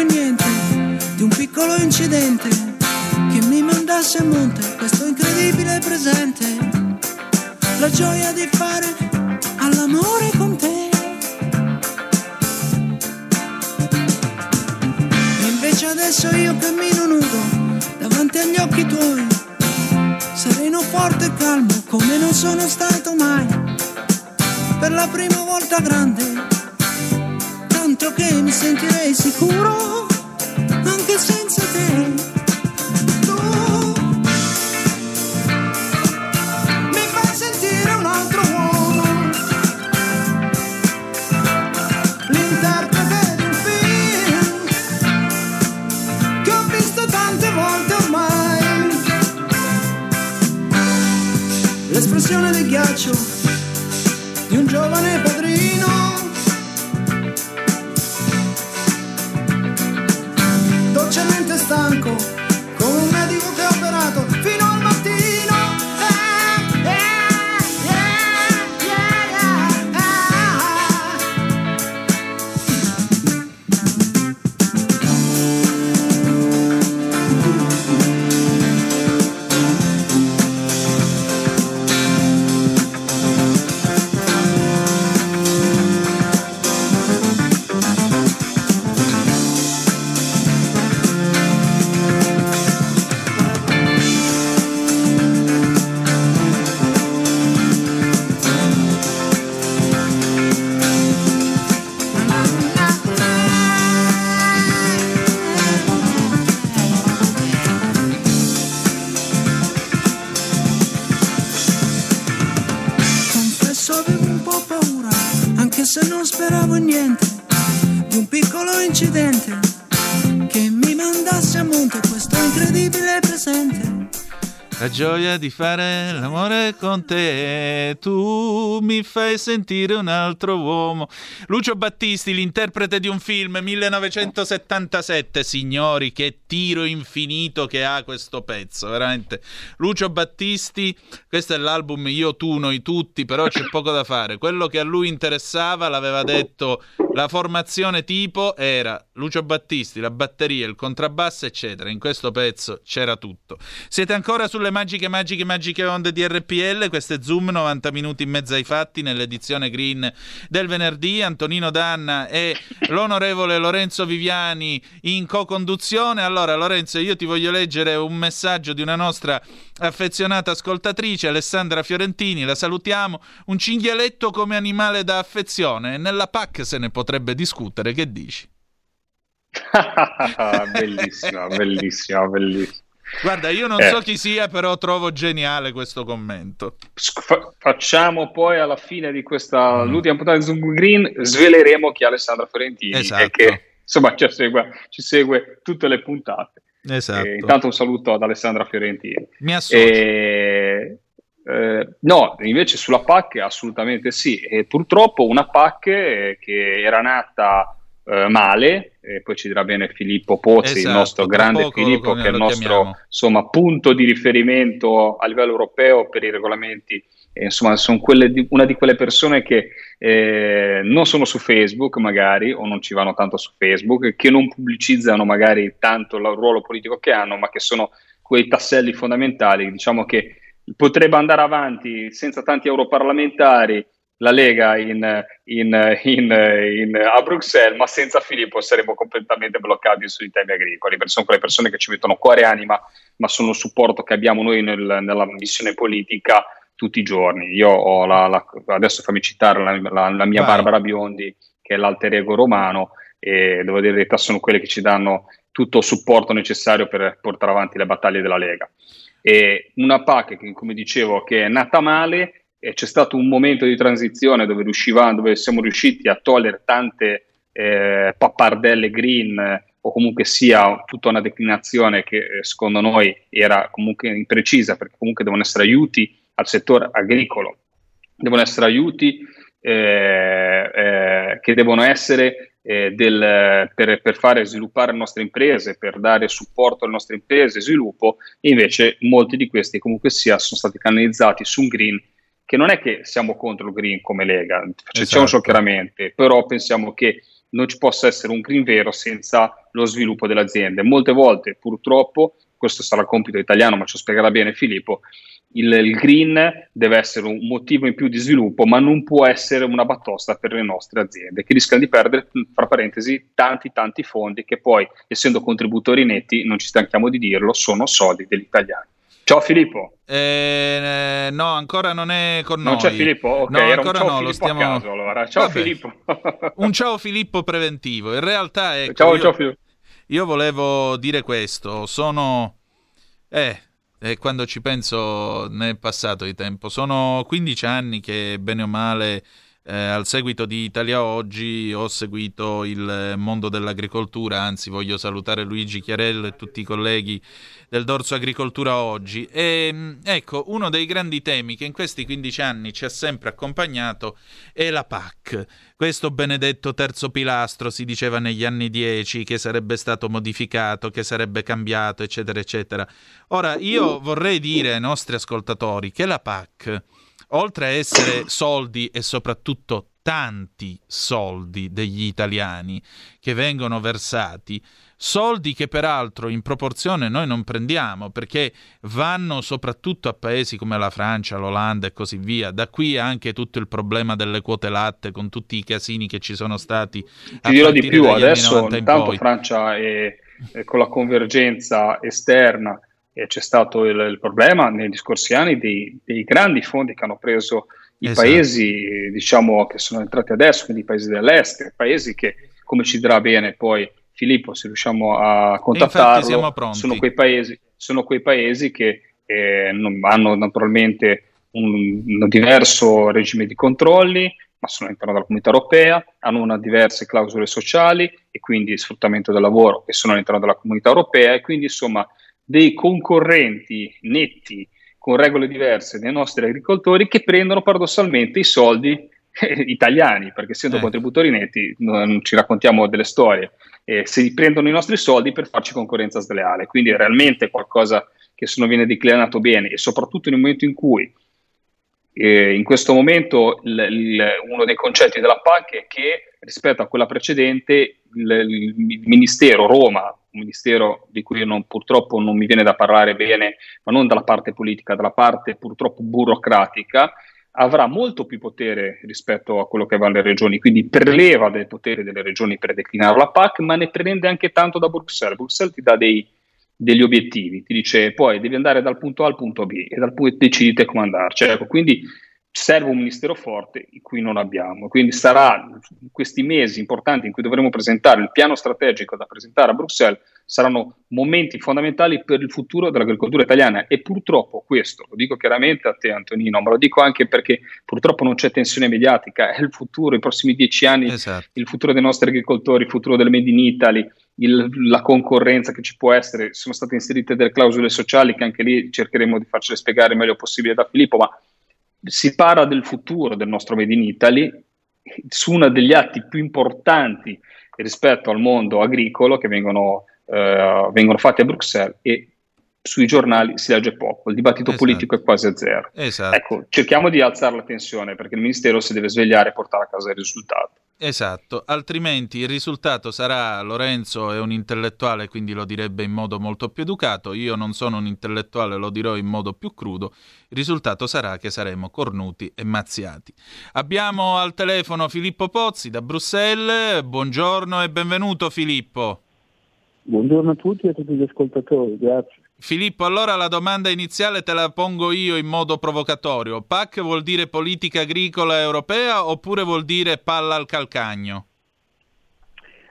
[SPEAKER 8] In niente, di un piccolo incidente che mi mandasse a monte questo incredibile presente. La gioia di fare all'amore con te. E invece adesso io cammino nudo davanti agli occhi tuoi, sereno, forte e calmo come non sono stato mai per la prima volta grande, tanto che mi sentirei sicuro anche senza te. Tu mi fai sentire un altro uomo, l'interprete di un film che ho visto tante volte ormai. L'espressione del ghiaccio di un giovane padrino.
[SPEAKER 1] Gioia di fare l'amore con te, tu mi fai sentire un altro uomo. Lucio Battisti, l'interprete di un film 1977, signori, che tiro infinito che ha questo pezzo, veramente. Lucio Battisti, questo è l'album Io, tu, noi tutti, però c'è poco da fare. Quello che a lui interessava, l'aveva detto, la formazione tipo era Lucio Battisti, la batteria, il contrabbasso, eccetera. In questo pezzo c'era tutto. Siete ancora sulle magiche, magiche, magiche onde di RPL. Questo è Zoom, 90 minuti in mezzo ai fatti, nell'edizione green del venerdì. Antonino Danna e l'onorevole Lorenzo Viviani in co-conduzione. Allora, Lorenzo, io ti voglio leggere un messaggio di una nostra affezionata ascoltatrice, Alessandra Fiorentini. La salutiamo. Un cinghialetto come animale da affezione. Nella PAC se ne potrebbe discutere. Che dici? (laughs)
[SPEAKER 5] bellissima, bellissima, bellissima.
[SPEAKER 1] Guarda, io non eh. so chi sia, però trovo geniale questo commento.
[SPEAKER 5] Fa- facciamo poi alla fine di questa mm. l'ultima puntata di Zoom Green, sveleremo chi è Alessandra Fiorentini
[SPEAKER 1] esatto.
[SPEAKER 5] e che insomma ci segue, ci segue tutte le puntate.
[SPEAKER 1] Esatto.
[SPEAKER 5] E intanto un saluto ad Alessandra Fiorentini.
[SPEAKER 1] Mi associo.
[SPEAKER 5] E... Eh, no, invece sulla PAC assolutamente sì. E purtroppo una PAC eh, che era nata eh, male, e poi ci dirà bene Filippo Pozzi,
[SPEAKER 1] esatto,
[SPEAKER 5] il nostro grande Filippo, che è il nostro insomma, punto di riferimento a livello europeo per i regolamenti. E, insomma, sono di, una di quelle persone che eh, non sono su Facebook, magari, o non ci vanno tanto su Facebook, che non pubblicizzano magari tanto il ruolo politico che hanno, ma che sono quei tasselli fondamentali. Diciamo che potrebbe andare avanti senza tanti europarlamentari la Lega in, in, in, a Bruxelles, ma senza Filippo saremmo completamente bloccati sui temi agricoli, perché sono quelle persone che ci mettono cuore e anima, ma sono il supporto che abbiamo noi nel, nella missione politica tutti i giorni. Io ho la, la, adesso fammi citare la, la mia Vai. Barbara Biondi, che è l'alter ego romano, e devo dire la verità sono quelle che ci danno tutto il supporto necessario per portare avanti le battaglie della Lega. E una PAC che, come dicevo, che è nata male, e c'è stato un momento di transizione dove, dove siamo riusciti a togliere tante eh, pappardelle green eh, o comunque sia tutta una declinazione che eh, secondo noi era comunque imprecisa perché comunque devono essere aiuti al settore agricolo, devono essere aiuti eh, eh che devono essere eh, del, per, per, fare sviluppare le nostre imprese, per dare supporto alle nostre imprese, sviluppo, e invece molti di questi comunque sia sono stati canalizzati su un green che non è che siamo contro il green come Lega, diciamocelo esatto. chiaramente, però pensiamo che non ci possa essere un green vero senza lo sviluppo delle aziende. Molte volte, purtroppo, questo sarà il compito italiano, ma ci spiegherà bene Filippo, il, il, green deve essere un motivo in più di sviluppo, ma non può essere una batosta per le nostre aziende, che rischiano di perdere, fra parentesi, tanti tanti fondi che poi, essendo contributori netti, non ci stanchiamo di dirlo, sono soldi degli italiani. Ciao Filippo.
[SPEAKER 1] Eh, no, ancora non è con
[SPEAKER 5] non
[SPEAKER 1] noi.
[SPEAKER 5] Non c'è Filippo? Ok,
[SPEAKER 1] no, ancora
[SPEAKER 5] no,
[SPEAKER 1] lo stiamo... Caso,
[SPEAKER 5] allora. Ciao Vabbè. Filippo. (laughs)
[SPEAKER 1] un ciao Filippo preventivo. In realtà, ecco,
[SPEAKER 5] ciao,
[SPEAKER 1] io,
[SPEAKER 5] ciao Filippo.
[SPEAKER 1] Io volevo dire questo. Sono... Eh, e quando ci penso ne è passato di tempo. Sono 15 anni che, bene o male, eh, al seguito di Italia Oggi ho seguito il mondo dell'agricoltura, anzi voglio salutare Luigi Chiarello e tutti i colleghi del Dorso Agricoltura Oggi. E mm, ecco, uno dei grandi temi che in questi 15 anni ci ha sempre accompagnato è la PAC. Questo benedetto terzo pilastro si diceva negli anni 10 che sarebbe stato modificato, che sarebbe cambiato, eccetera, eccetera. Ora, io vorrei dire ai nostri ascoltatori che la PAC oltre a essere soldi e soprattutto tanti soldi degli italiani che vengono versati, soldi che peraltro in proporzione noi non prendiamo perché vanno soprattutto a paesi come la Francia, l'Olanda e così via. Da qui anche tutto il problema delle quote latte con tutti i casini che ci sono stati.
[SPEAKER 5] Ti dirò di più, adesso intanto Francia è, è con la convergenza esterna e c'è stato il, il, problema negli scorsi anni dei, dei, grandi fondi che hanno preso i esatto. paesi diciamo, che sono entrati adesso, quindi i paesi dell'est, paesi che, come ci dirà bene poi Filippo, se riusciamo a contattarlo, sono quei paesi, sono quei paesi che eh, hanno naturalmente un, un, diverso regime di controlli, ma sono all'interno della comunità europea, hanno una diverse clausole sociali e quindi sfruttamento del lavoro e sono all'interno della comunità europea e quindi insomma dei concorrenti netti con regole diverse dei nostri agricoltori che prendono paradossalmente i soldi italiani, perché essendo eh. contributori netti non ci raccontiamo delle storie, eh, si prendono i nostri soldi per farci concorrenza sleale, quindi è realmente qualcosa che se non viene declinato bene e soprattutto nel momento in cui eh, in questo momento il, il, uno dei concetti della PAC è che rispetto a quella precedente il, il Ministero Roma, un ministero di cui non, purtroppo non mi viene da parlare bene, ma non dalla parte politica, dalla parte purtroppo burocratica, avrà molto più potere rispetto a quello che avevano le regioni, quindi preleva dei poteri delle regioni per declinare la PAC, ma ne prende anche tanto da Bruxelles. Bruxelles ti dà dei, degli obiettivi, ti dice poi devi andare dal punto A al punto B e dal punto decidite come andarci. Ecco, quindi serve un ministero forte in cui non abbiamo. Quindi sarà questi mesi importanti in cui dovremo presentare il piano strategico da presentare a Bruxelles, saranno momenti fondamentali per il futuro dell'agricoltura italiana e purtroppo questo, lo dico chiaramente a te Antonino, ma lo dico anche perché purtroppo non c'è tensione mediatica, è il futuro, i prossimi dieci anni, esatto. il futuro dei nostri agricoltori, il futuro del Made in Italy, il, la concorrenza che ci può essere, sono state inserite delle clausole sociali che anche lì cercheremo di farcele spiegare il meglio possibile da Filippo, ma si parla del futuro del nostro Made in Italy su uno degli atti più importanti rispetto al mondo agricolo che vengono, eh, vengono fatti a Bruxelles e sui giornali si legge poco, il dibattito esatto. politico è quasi a zero. Esatto. Ecco, cerchiamo di alzare la tensione perché il Ministero si deve svegliare e portare a casa il risultato.
[SPEAKER 1] Esatto, altrimenti il risultato sarà Lorenzo è un intellettuale, quindi lo direbbe in modo molto più educato, io non sono un intellettuale, lo dirò in modo più crudo, il risultato sarà che saremo cornuti e mazziati. Abbiamo al telefono Filippo Pozzi da Bruxelles, buongiorno e benvenuto Filippo.
[SPEAKER 9] Buongiorno a tutti e a tutti gli ascoltatori, grazie.
[SPEAKER 1] Filippo, allora la domanda iniziale te la pongo io in modo provocatorio. PAC vuol dire politica agricola europea oppure vuol dire palla al calcagno?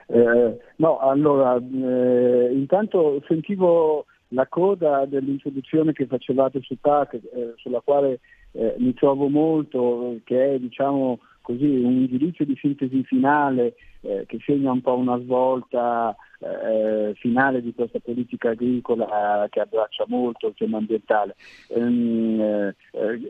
[SPEAKER 9] Eh, no, allora, eh, intanto sentivo la coda dell'introduzione che facevate su PAC, eh, sulla quale eh, mi trovo molto, che è diciamo così un giudizio di sintesi finale eh, che segna un po' una svolta eh, finale di questa politica agricola che abbraccia molto il tema ambientale. Ehm, eh,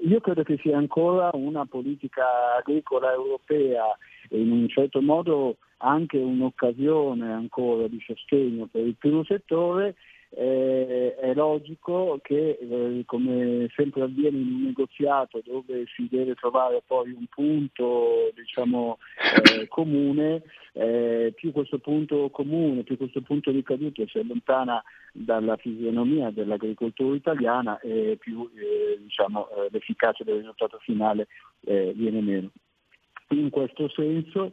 [SPEAKER 9] io credo che sia ancora una politica agricola europea e in un certo modo anche un'occasione ancora di sostegno per il primo settore eh, è logico che, eh, come sempre avviene in un negoziato dove si deve trovare poi un punto diciamo, eh, (laughs) comune, eh, più questo punto comune, più questo punto di caduta si allontana dalla fisionomia dell'agricoltura italiana e più eh, diciamo, eh, l'efficacia del risultato finale viene meno. In questo senso,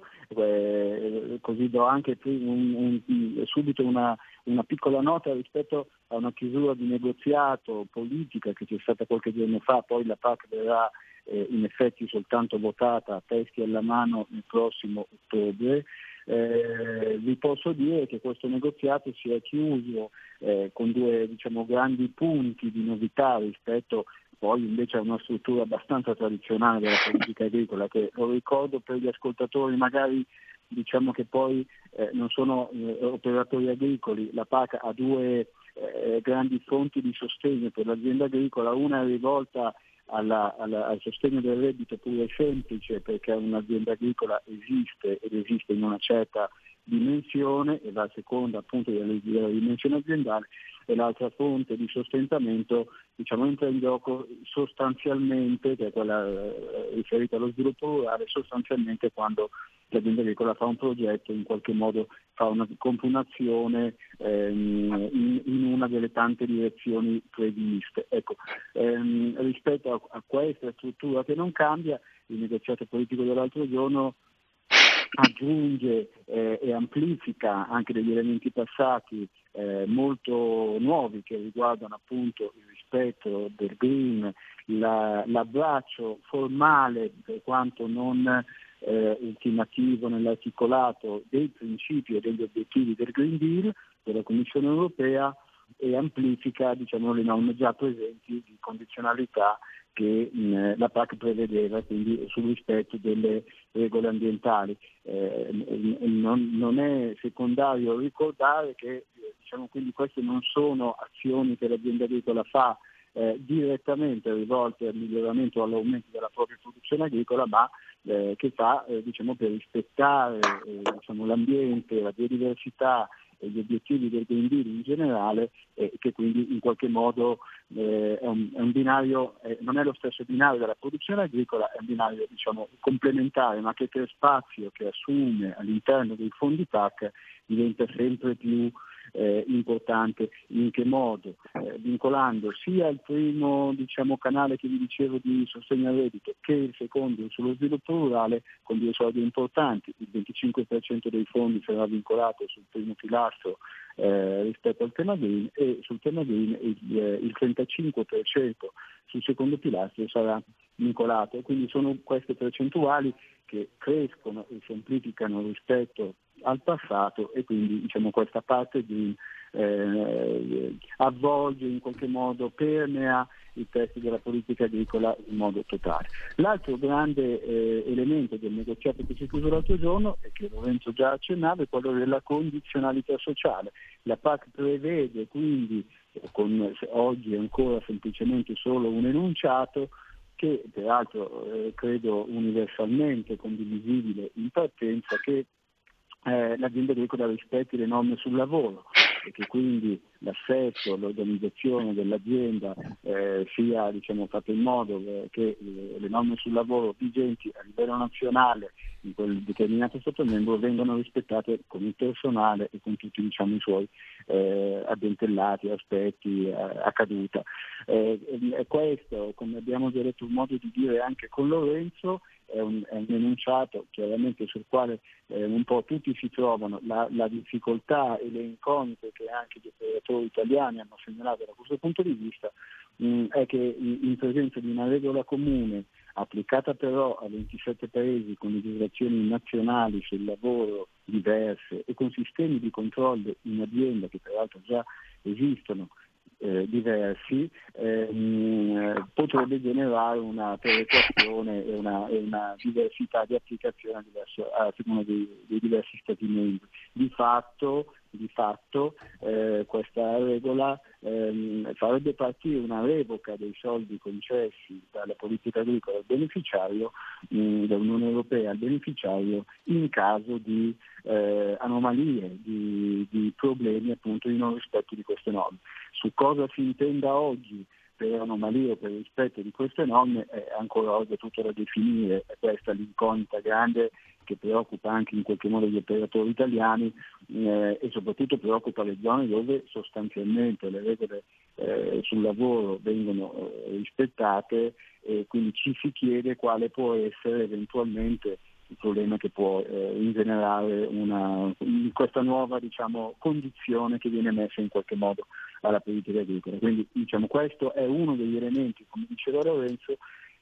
[SPEAKER 9] così do anche un, un, subito una, una, piccola nota rispetto a una chiusura di negoziato politica che c'è stata qualche giorno fa, poi la PAC verrà eh, in effetti soltanto votata a testi alla mano il prossimo ottobre. Eh, vi posso dire che questo negoziato si è chiuso eh, con due diciamo, grandi punti di novità rispetto poi invece è una struttura abbastanza tradizionale della politica agricola che lo ricordo per gli ascoltatori magari diciamo che poi eh, non sono eh, operatori agricoli, la PAC ha due eh, grandi fonti di sostegno per l'azienda agricola, una è rivolta alla, alla, al sostegno del reddito pure semplice perché un'azienda agricola esiste ed esiste in una certa dimensione e la seconda appunto della, dimensione aziendale e l'altra fonte di sostentamento diciamo, entra in gioco sostanzialmente, che è quella eh, riferita allo sviluppo rurale, sostanzialmente quando l'azienda agricola fa un progetto, in qualche modo fa una, compie un'azione ehm, in, in, una delle tante direzioni previste. Ecco, ehm, rispetto a, a questa struttura che non cambia, il negoziato politico dell'altro giorno aggiunge eh, e amplifica anche degli elementi passati eh, molto nuovi che riguardano appunto il rispetto del green, la, l'abbraccio formale per quanto non eh, ultimativo nell'articolato dei principi e degli obiettivi del Green Deal della Commissione europea e amplifica diciamo, le norme già presenti di condizionalità che mh, la PAC prevedeva, quindi sul rispetto delle regole ambientali. Eh, non, non, è secondario ricordare che diciamo, quindi queste non sono azioni che l'azienda agricola fa eh, direttamente rivolte al miglioramento o all'aumento della propria produzione agricola, ma eh, che fa eh, diciamo, per rispettare eh, diciamo, l'ambiente, la biodiversità e gli obiettivi del Green Deal in generale e che quindi in qualche modo eh, è, un, è, un, binario, eh, non è lo stesso binario della produzione agricola, è un binario diciamo, complementare ma che per spazio che assume all'interno dei fondi TAC diventa sempre più eh, importante in che modo? Eh, vincolando sia il primo diciamo, canale che vi dicevo di sostegno al reddito che il secondo sullo sviluppo rurale con due soldi importanti, il 25% dei fondi sarà vincolato sul primo pilastro eh, rispetto al tema green e sul tema green il, eh, il 35% sul secondo pilastro sarà vincolato quindi sono queste percentuali che crescono e semplificano rispetto al passato e quindi diciamo, questa parte di eh, avvolge in qualche modo, permea i testi della politica agricola in modo totale. L'altro grande eh, elemento del negoziato che si è chiuso l'altro giorno e che Lorenzo già accennava è quello della condizionalità sociale. La PAC prevede quindi, con, oggi ancora semplicemente solo un enunciato, che peraltro eh, credo universalmente condivisibile in partenza, che eh, l'azienda agricola rispetti le norme sul lavoro e che quindi l'assetto, l'organizzazione dell'azienda eh, sia diciamo, fatto in modo che eh, le norme sul lavoro vigenti a livello nazionale in quel determinato Stato membro vengano rispettate con il personale e con tutti diciamo, i suoi eh, addentellati, aspetti, eh, a caduta. Eh, questo, come abbiamo già detto, un modo di dire anche con Lorenzo, è un, è un enunciato chiaramente sul quale eh, un po' tutti si trovano, la, la, difficoltà e le incognite che anche gli operatori italiani hanno segnalato da questo punto di vista mh, è che in, in presenza di una regola comune applicata però a 27 paesi con legislazioni nazionali sul lavoro diverse e con sistemi di controllo in azienda che peraltro già esistono eh, diversi, ehm, potrebbe generare una perequazione e una, e una, diversità di applicazione diverso, a seconda dei, dei, diversi Stati membri. Di fatto, di fatto eh, questa regola ehm, farebbe partire una revoca dei soldi concessi dalla politica agricola al beneficiario, mh, dall'Unione Europea al beneficiario, in caso di eh, anomalie, di, di problemi appunto di non rispetto di queste norme. Su cosa si intenda oggi per anomalie o per rispetto di queste norme è ancora oggi tutto da definire, è questa l'incognita grande che preoccupa anche in qualche modo gli operatori italiani eh, e soprattutto preoccupa le zone dove sostanzialmente le regole eh, sul lavoro vengono eh, rispettate e quindi ci si chiede quale può essere eventualmente il problema che può eh, ingenerare una, questa nuova diciamo, condizione che viene messa in qualche modo alla politica agricola. Quindi diciamo, questo è uno degli elementi, come diceva Lorenzo,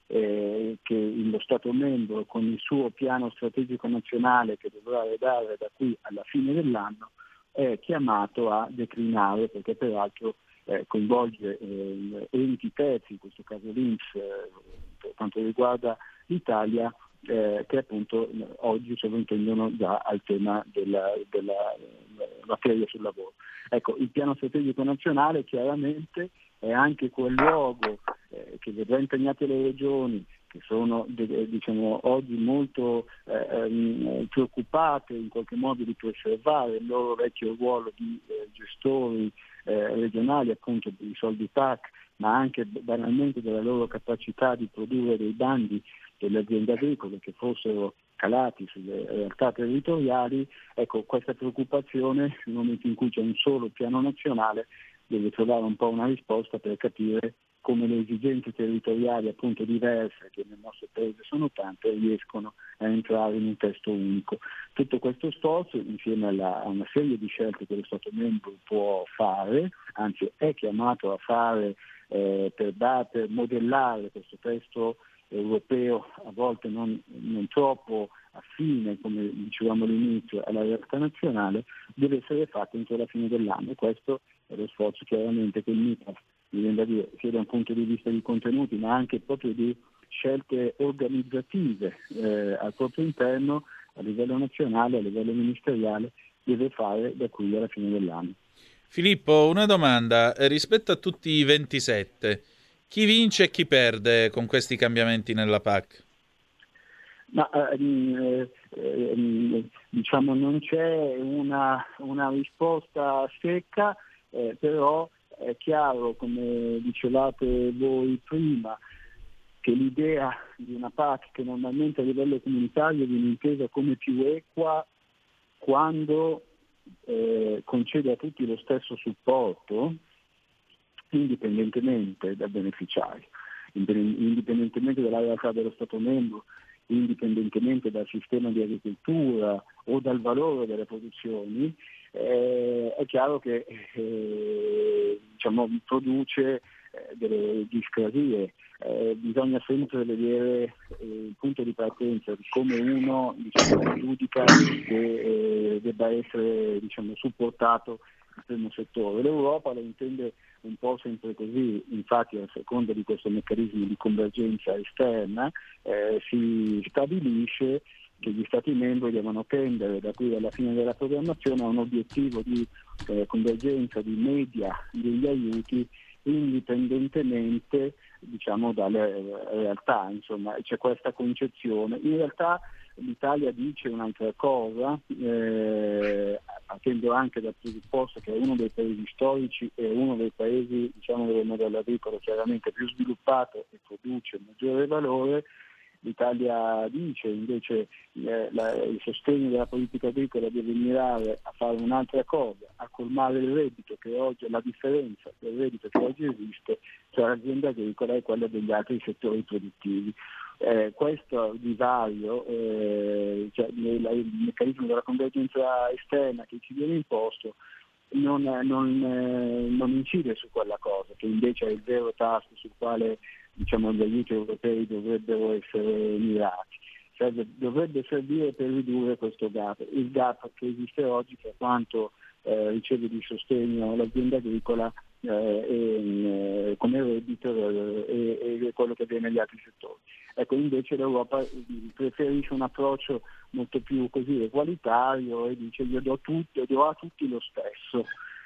[SPEAKER 9] eh, che lo Stato membro con il suo piano strategico nazionale che dovrà redare da qui alla fine dell'anno è chiamato a declinare perché peraltro eh, coinvolge eh, enti terzi, in questo caso l'Inps eh, per quanto riguarda l'Italia, eh, che appunto oggi sovrintendono già al tema della, della, feria sul lavoro. Ecco, il piano strategico nazionale chiaramente è anche quel luogo eh, che vedrà impegnate le regioni che sono diciamo, oggi molto eh, ehm, preoccupate in qualche modo di preservare il loro vecchio ruolo di eh, gestori eh, regionali appunto dei soldi TAC, ma anche banalmente della loro capacità di produrre dei bandi delle aziende agricole che fossero calati sulle realtà territoriali, ecco questa preoccupazione nel momento in cui c'è un solo piano nazionale deve trovare un po' una risposta per capire come le esigenze territoriali appunto diverse che nel nostro paese sono tante riescono a entrare in un testo unico. Tutto questo sforzo insieme alla, a una serie di scelte che lo Stato membro può fare, anzi è chiamato a fare eh, per, per modellare questo testo europeo a volte non, non, troppo affine, come dicevamo all'inizio, alla realtà nazionale, deve essere fatto entro la fine dell'anno. Questo è lo sforzo chiaramente che il MITAS, sia da un punto di vista di contenuti, ma anche proprio di scelte organizzative eh, al proprio interno, a livello nazionale, a livello ministeriale, deve fare da qui alla fine dell'anno.
[SPEAKER 1] Filippo, una domanda. Rispetto a tutti i 27, chi vince e chi perde con questi cambiamenti nella PAC?
[SPEAKER 9] Ma ehm, ehm, diciamo non c'è una, una risposta secca, eh, però è chiaro, come dicevate voi prima, che l'idea di una PAC che normalmente a livello comunitario viene intesa come più equa quando eh, concede a tutti lo stesso supporto, indipendentemente dal beneficiario, indipendentemente dalla realtà dello Stato membro, indipendentemente dal sistema di agricoltura o dal valore delle produzioni, eh, è chiaro che eh, diciamo, produce eh, delle discrasie. Eh, bisogna sempre vedere eh, il punto di partenza di come uno diciamo, giudica che debba essere diciamo, supportato il primo settore. L'Europa lo intende un po' sempre così, infatti a seconda di questo meccanismo di convergenza esterna eh, si stabilisce che gli Stati membri devono tendere da qui alla fine della programmazione a un obiettivo di eh, convergenza di media degli aiuti indipendentemente diciamo, dalle realtà, insomma, c'è questa concezione. In realtà l'Italia dice un'altra cosa, eh, partendo anche dal presupposto che è uno dei paesi storici e uno dei paesi diciamo, del modello agricolo chiaramente più sviluppato e produce maggiore valore, L'Italia dice invece eh, la, il sostegno della politica agricola deve mirare a fare un'altra cosa, a colmare il reddito che oggi, la differenza del reddito che oggi esiste tra l'azienda agricola e quella degli altri settori produttivi. Eh, questo divario, eh, cioè, il, il meccanismo della convergenza esterna che ci viene imposto, non, non, eh, non, incide su quella cosa, che invece è il vero tasto sul quale diciamo, gli aiuti europei dovrebbero essere mirati. Serve, dovrebbe servire per ridurre questo gap, il gap che esiste oggi per quanto eh, riceve di sostegno l'azienda agricola eh, e, eh, come reddito eh, e, e, quello che viene negli altri settori. Ecco, invece l'Europa preferisce un approccio molto più così egualitario e dice io do, tutto, do a tutti lo stesso,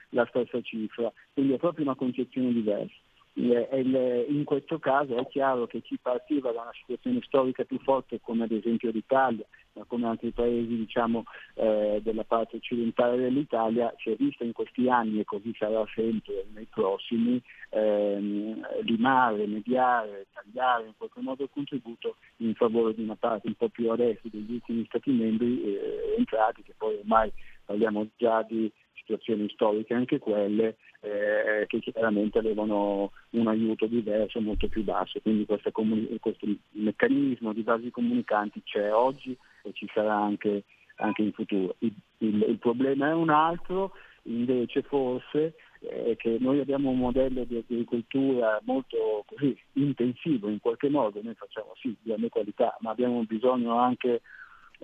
[SPEAKER 9] la stessa cifra, quindi è proprio una concezione diversa in questo caso è chiaro che chi partiva da una situazione storica più forte come ad esempio l'Italia, ma come altri paesi diciamo, eh, della parte occidentale dell'Italia, si è visto in questi anni e così sarà sempre nei prossimi, ehm, limare, mediare, tagliare in qualche modo il contributo in favore di una parte un po' più a est degli ultimi Stati membri eh, entrati, che poi ormai parliamo già di situazioni storiche anche quelle eh, che chiaramente avevano un aiuto diverso, molto più basso. Quindi comuni- questo meccanismo di basi comunicanti c'è oggi e ci sarà anche, anche in futuro. Il, il, il, problema è un altro, invece forse è che noi abbiamo un modello di agricoltura molto così, intensivo in qualche modo, noi facciamo sì grande qualità, ma abbiamo bisogno anche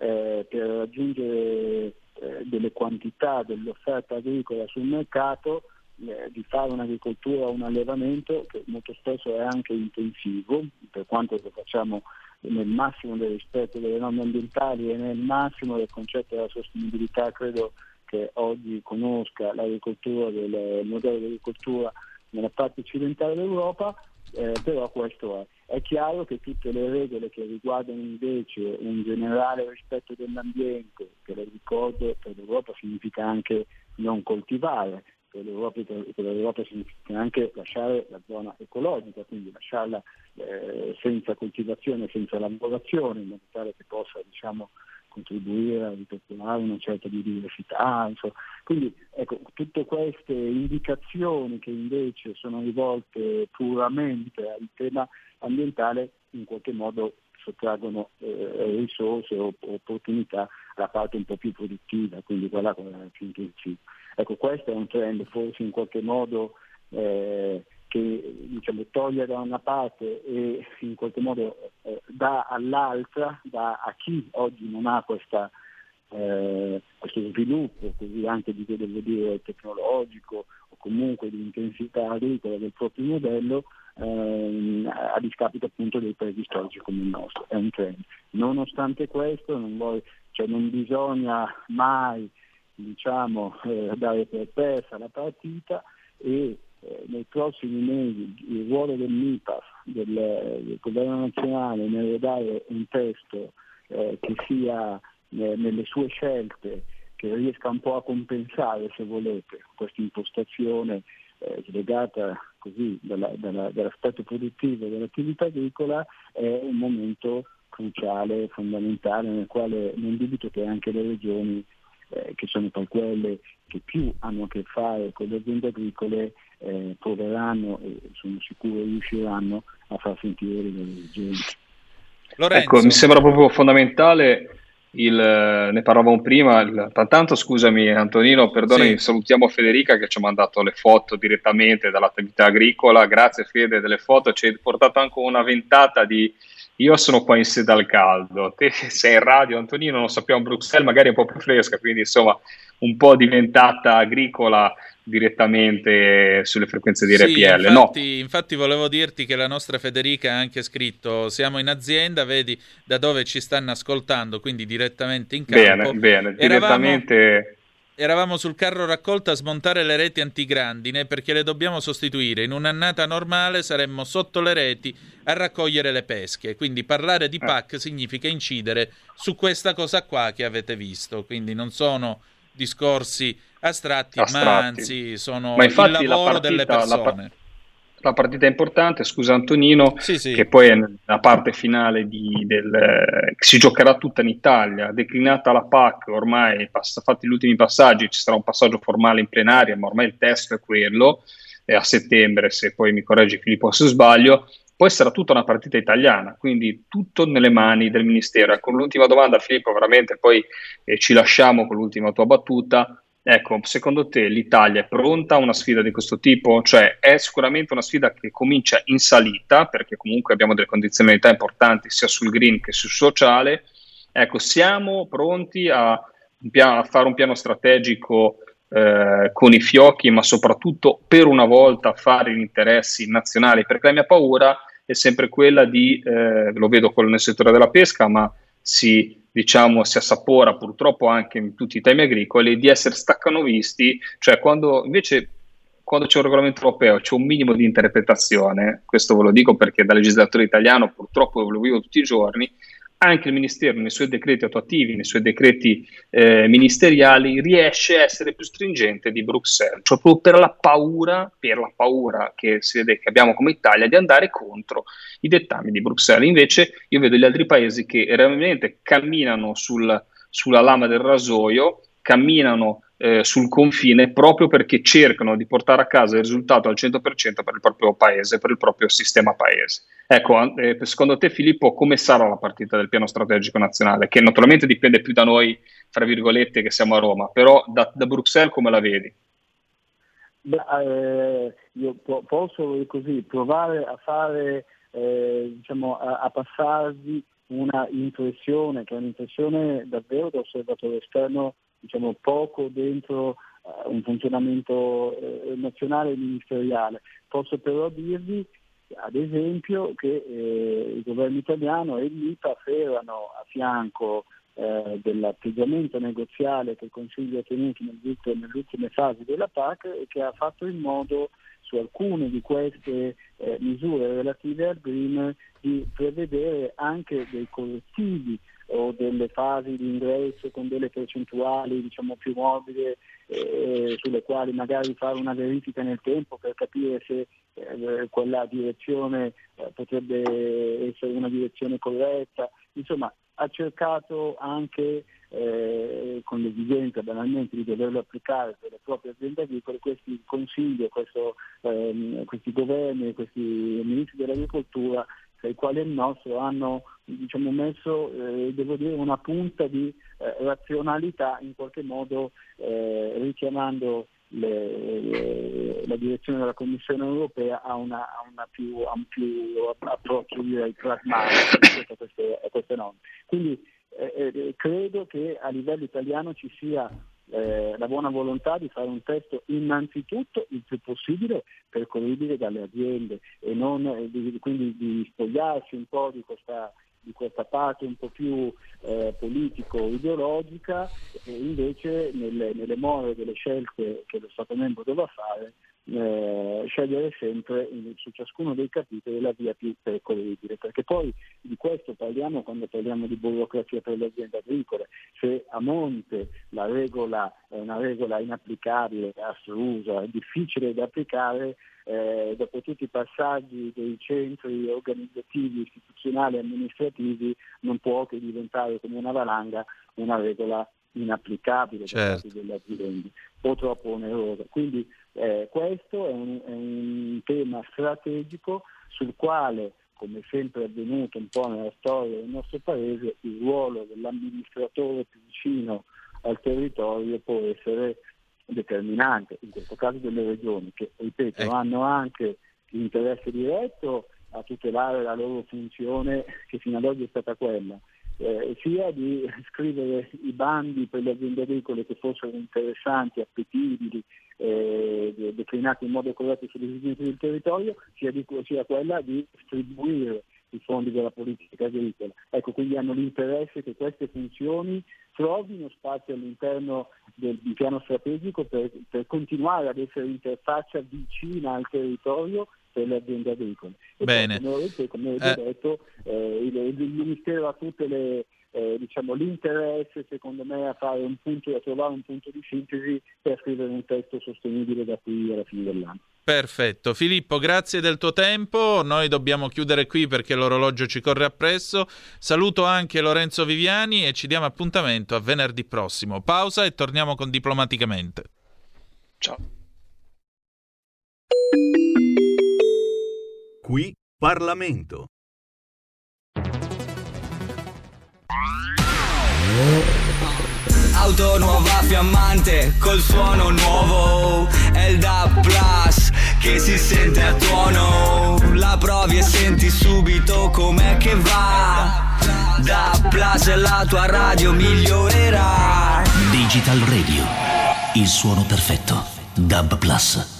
[SPEAKER 9] eh, per raggiungere eh, delle quantità dell'offerta agricola sul mercato eh, di fare un'agricoltura o un allevamento che molto spesso è anche intensivo, per quanto lo facciamo nel massimo del rispetto delle norme ambientali e nel massimo del concetto della sostenibilità, credo che oggi conosca l'agricoltura, del, modello di agricoltura nella parte occidentale d'Europa, eh, però questo è. È chiaro che tutte le regole che riguardano invece un generale rispetto dell'ambiente, che lo ricordo per l'Europa significa anche non coltivare, per l'Europa, per l'Europa significa anche lasciare la zona ecologica, quindi lasciarla eh, senza coltivazione, senza lavorazione, in modo tale che possa diciamo, contribuire a ripercorrere una certa biodiversità. Insomma. Quindi ecco, tutte queste indicazioni che invece sono rivolte puramente al tema ambientale in qualche modo sottraggono eh, risorse o opportunità alla parte un po' più produttiva, quindi quella più intensiva. Ecco, questo è un trend forse in qualche modo eh, che diciamo, toglie da una parte e in qualche modo eh, dà all'altra, dà a chi oggi non ha questa, eh, questo sviluppo così anche di devo dire tecnologico o comunque di intensità agricola del proprio modello ehm, a discapito appunto dei paesi storici come il nostro, è un trend. Nonostante questo non, vuoi, cioè non bisogna mai diciamo, eh, dare per persa la partita e eh, nei prossimi mesi il ruolo del MIPAF, del, del governo nazionale, nel dare un testo eh, che sia eh, nelle sue scelte, che riesca un po' a compensare, se volete, questa impostazione eh, legata così dalla, dalla, dall'aspetto produttivo dell'attività agricola, è un momento cruciale, fondamentale, nel quale non dubito che anche le regioni eh, che sono poi quelle che più hanno a che fare con le aziende agricole, eh, proveranno e sono sicuro riusciranno a far sentire le esigenze.
[SPEAKER 5] Ecco, mi sembra proprio fondamentale il, ne parlavamo prima, il, tanto scusami Antonino, perdonami, sì. salutiamo Federica che ci ha mandato le foto direttamente dall'attività agricola, grazie Fede delle foto, ci hai portato anche una ventata di, io sono qua in sede al caldo, te (laughs) sei in radio, Antonino, non sappiamo Bruxelles, magari è un po' più fresca, quindi insomma un po' diventata agricola direttamente sulle frequenze di RPL. Sì,
[SPEAKER 1] infatti,
[SPEAKER 5] no.
[SPEAKER 1] infatti volevo dirti che la nostra Federica ha anche scritto siamo in azienda, vedi da dove ci stanno ascoltando, quindi direttamente in campo.
[SPEAKER 5] Bene, bene, direttamente...
[SPEAKER 1] Eravamo sul carro raccolta a smontare le reti antigrandine perché le dobbiamo sostituire. In un'annata normale saremmo sotto le reti a raccogliere le pesche. Quindi parlare di eh. PAC significa incidere su questa cosa qua che avete visto. Quindi non sono discorsi astratti, astratti. ma anzi sono
[SPEAKER 5] ma
[SPEAKER 1] il lavoro partita, delle persone
[SPEAKER 5] la partita importante, scusa Antonino, sì, sì. che poi è la parte finale di, del, eh, si giocherà tutta in Italia, declinata la PAC, ormai pass- fatti gli ultimi passaggi, ci sarà un passaggio formale in plenaria, ma ormai il testo è quello, è a settembre, se poi mi correggi Filippo se sbaglio, poi sarà tutta una partita italiana, quindi tutto nelle mani del Ministero. Con l'ultima domanda Filippo, veramente poi eh, ci lasciamo con l'ultima tua battuta, Ecco, secondo te l'Italia è pronta a una sfida di questo tipo? Cioè è sicuramente una sfida che comincia in salita, perché comunque abbiamo delle condizionalità importanti sia sul green che sul sociale. Ecco, siamo pronti a, a fare un piano strategico eh, con i fiocchi, ma soprattutto per una volta fare gli interessi nazionali, perché la mia paura è sempre quella di, eh, lo vedo nel settore della pesca, ma si diciamo, si assapora purtroppo anche in tutti i temi agricoli, di essere staccanovisti, cioè quando invece quando c'è un regolamento europeo c'è un minimo di interpretazione, questo ve lo dico perché da legislatore italiano purtroppo lo vivo tutti i giorni, anche il Ministero nei suoi decreti attuativi, nei suoi decreti eh, ministeriali, riesce a essere più stringente di Bruxelles, cioè proprio per la paura, per la paura che vede che abbiamo come Italia di andare contro i dettami di Bruxelles. Invece io vedo gli altri paesi che realmente camminano sul, sulla lama del rasoio, camminano eh, sul confine proprio perché cercano di portare a casa il risultato al 100% per il proprio paese, per il proprio sistema paese. Ecco, eh, secondo te Filippo, come sarà la partita del piano strategico nazionale? Che naturalmente dipende più da noi, fra virgolette, che siamo a Roma, però da, da Bruxelles come la vedi?
[SPEAKER 9] Beh, eh, io po- posso così provare a fare, eh, diciamo, a, a passarvi una impressione, che è un'impressione davvero da osservatore esterno diciamo, poco dentro uh, un funzionamento eh, nazionale e ministeriale. Posso però dirvi ad esempio che eh, il governo italiano e l'IPAF erano a fianco eh, dell'atteggiamento negoziale che il Consiglio ha tenuto nelle ultime fasi della PAC e che ha fatto in modo su alcune di queste eh, misure relative al Green di prevedere anche dei correttivi o delle fasi di ingresso con delle percentuali diciamo, più morbide eh, sulle quali magari fare una verifica nel tempo per capire se eh, quella direzione eh, potrebbe essere una direzione corretta. Insomma, ha cercato anche eh, con l'esigenza banalmente di doverlo applicare per le proprie aziende agricole, questi consigli, questo, ehm, questi governi, questi ministri dell'agricoltura tra i quali il nostro, hanno diciamo, messo eh, dire, una punta di eh, razionalità in qualche modo eh, richiamando le, le, la direzione della Commissione europea a, una, a, una più, a un più approccio direi pragmatico rispetto a queste, a queste norme. Quindi eh, eh, credo che a livello italiano ci sia eh, la buona volontà di fare un testo innanzitutto il più possibile percorribile dalle aziende e non, eh, di, quindi di spogliarsi un po' di questa di questa parte un po' più eh, politico-ideologica e invece nelle, nelle more delle scelte che lo Stato membro dovrà fare eh, scegliere sempre in, su ciascuno dei capitoli la via più percorribile, perché poi di questo parliamo quando parliamo di burocrazia per le aziende agricole, se a monte la regola è una regola inapplicabile, astrusa, difficile da applicare, eh, dopo tutti i passaggi dei centri organizzativi, istituzionali e amministrativi non può che diventare come una valanga una regola inapplicabile certo. da parte delle aziende o troppo onerosa. Quindi eh, questo è un, è un tema strategico sul quale come sempre è avvenuto un po' nella storia del nostro paese, il ruolo dell'amministratore più vicino al territorio può essere determinante, in questo caso delle regioni, che ripeto ecco. hanno anche l'interesse diretto a tutelare la loro funzione che fino ad oggi è stata quella, eh, sia di (laughs) scrivere i bandi per le aziende agricole che fossero interessanti, appetibili, eh, declinati in modo corretto sulle esigenze del territorio, sia, di, sia quella di distribuire i fondi della politica agricola. Ecco, quindi hanno l'interesse che queste funzioni trovino spazio all'interno del, del piano strategico per, per continuare ad essere interfaccia vicina al territorio per le aziende agricole. E
[SPEAKER 1] Bene.
[SPEAKER 9] Poi, come, ho eh. detto, eh, il, il, Ministero ha tutte le, eh, diciamo, l'interesse secondo me a, fare un punto, a trovare un punto di sintesi per scrivere un testo sostenibile da qui alla fine dell'anno.
[SPEAKER 1] Perfetto, Filippo, grazie del tuo tempo. Noi dobbiamo chiudere qui perché l'orologio ci corre appresso. Saluto anche Lorenzo Viviani e ci diamo appuntamento a venerdì prossimo. Pausa e torniamo con Diplomaticamente.
[SPEAKER 5] Ciao.
[SPEAKER 4] Qui Parlamento.
[SPEAKER 10] Auto nuova fiammante col suono nuovo. È il DAB Plus che si sente a tuono. La provi e senti subito com'è che va. DAB Plus la tua radio migliorerà.
[SPEAKER 11] Digital Radio, il suono perfetto. DAB Plus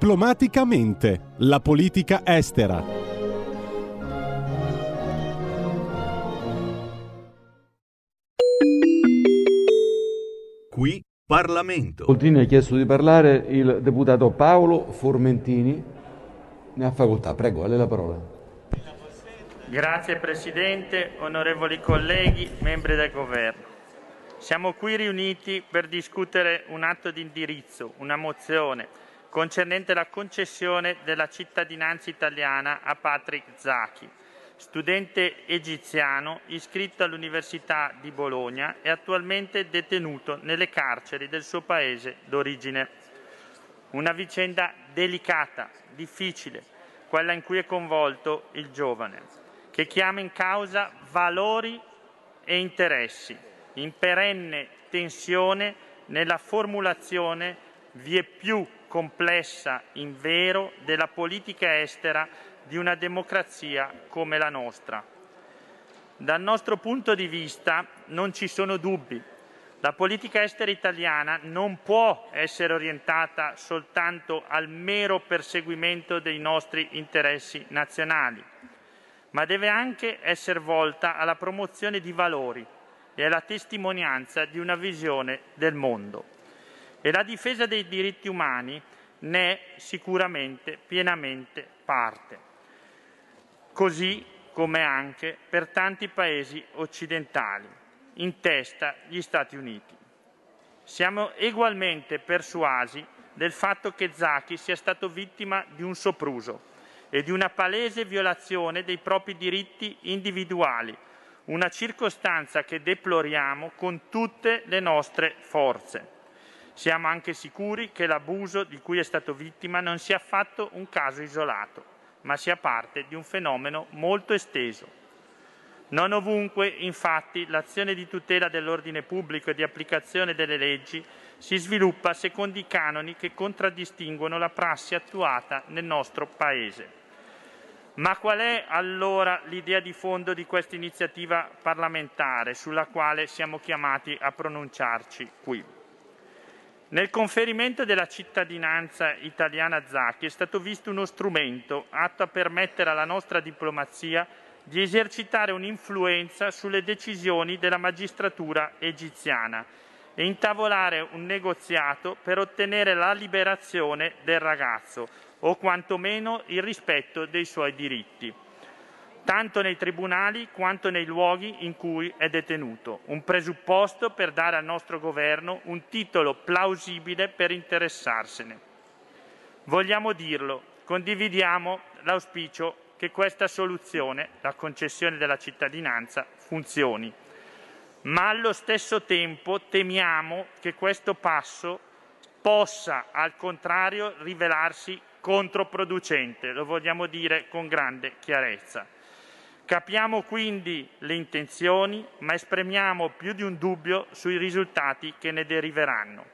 [SPEAKER 3] Diplomaticamente, la politica estera.
[SPEAKER 4] Qui Parlamento.
[SPEAKER 12] Oltrini ha chiesto di parlare il deputato Paolo Formentini. Ne ha facoltà, prego, a lei la parola.
[SPEAKER 13] Grazie Presidente, onorevoli colleghi, membri del Governo. Siamo qui riuniti per discutere un atto di indirizzo, una mozione concernente la concessione della cittadinanza italiana a Patrick Zaki, studente egiziano iscritto all'Università di Bologna e attualmente detenuto nelle carceri del suo paese d'origine. Una vicenda delicata, difficile, quella in cui è coinvolto il giovane, che chiama in causa valori e interessi, in perenne tensione nella formulazione vie più complessa invero della politica estera di una democrazia come la nostra. Dal nostro punto di vista non ci sono dubbi. La politica estera italiana non può essere orientata soltanto al mero perseguimento dei nostri interessi nazionali, ma deve anche essere volta alla promozione di valori e alla testimonianza di una visione del mondo e la difesa dei diritti umani ne è sicuramente pienamente parte, così come anche per tanti paesi occidentali, in testa gli Stati Uniti. Siamo egualmente persuasi del fatto che Zaki sia stato vittima di un sopruso e di una palese violazione dei propri diritti individuali, una circostanza che deploriamo con tutte le nostre forze. Siamo anche sicuri che l'abuso di cui è stato vittima non sia affatto un caso isolato, ma sia parte di un fenomeno molto esteso. Non ovunque, infatti, l'azione di tutela dell'ordine pubblico e di applicazione delle leggi si sviluppa secondo i canoni che contraddistinguono la prassi attuata nel nostro Paese. Ma qual è allora l'idea di fondo di questa iniziativa parlamentare sulla quale siamo chiamati a pronunciarci qui? Nel conferimento della cittadinanza italiana a Zaki è stato visto uno strumento atto a permettere alla nostra diplomazia di esercitare un'influenza sulle decisioni della magistratura egiziana e intavolare un negoziato per ottenere la liberazione del ragazzo o quantomeno il rispetto dei suoi diritti, tanto nei tribunali quanto nei luoghi in cui è detenuto, un presupposto per dare al nostro governo un titolo plausibile per interessarsene. Vogliamo dirlo, condividiamo l'auspicio che questa soluzione, la concessione della cittadinanza, funzioni. Ma allo stesso tempo temiamo che questo passo possa, al contrario, rivelarsi controproducente, lo vogliamo dire con grande chiarezza. Capiamo quindi le intenzioni, ma esprimiamo più di un dubbio sui risultati che ne deriveranno.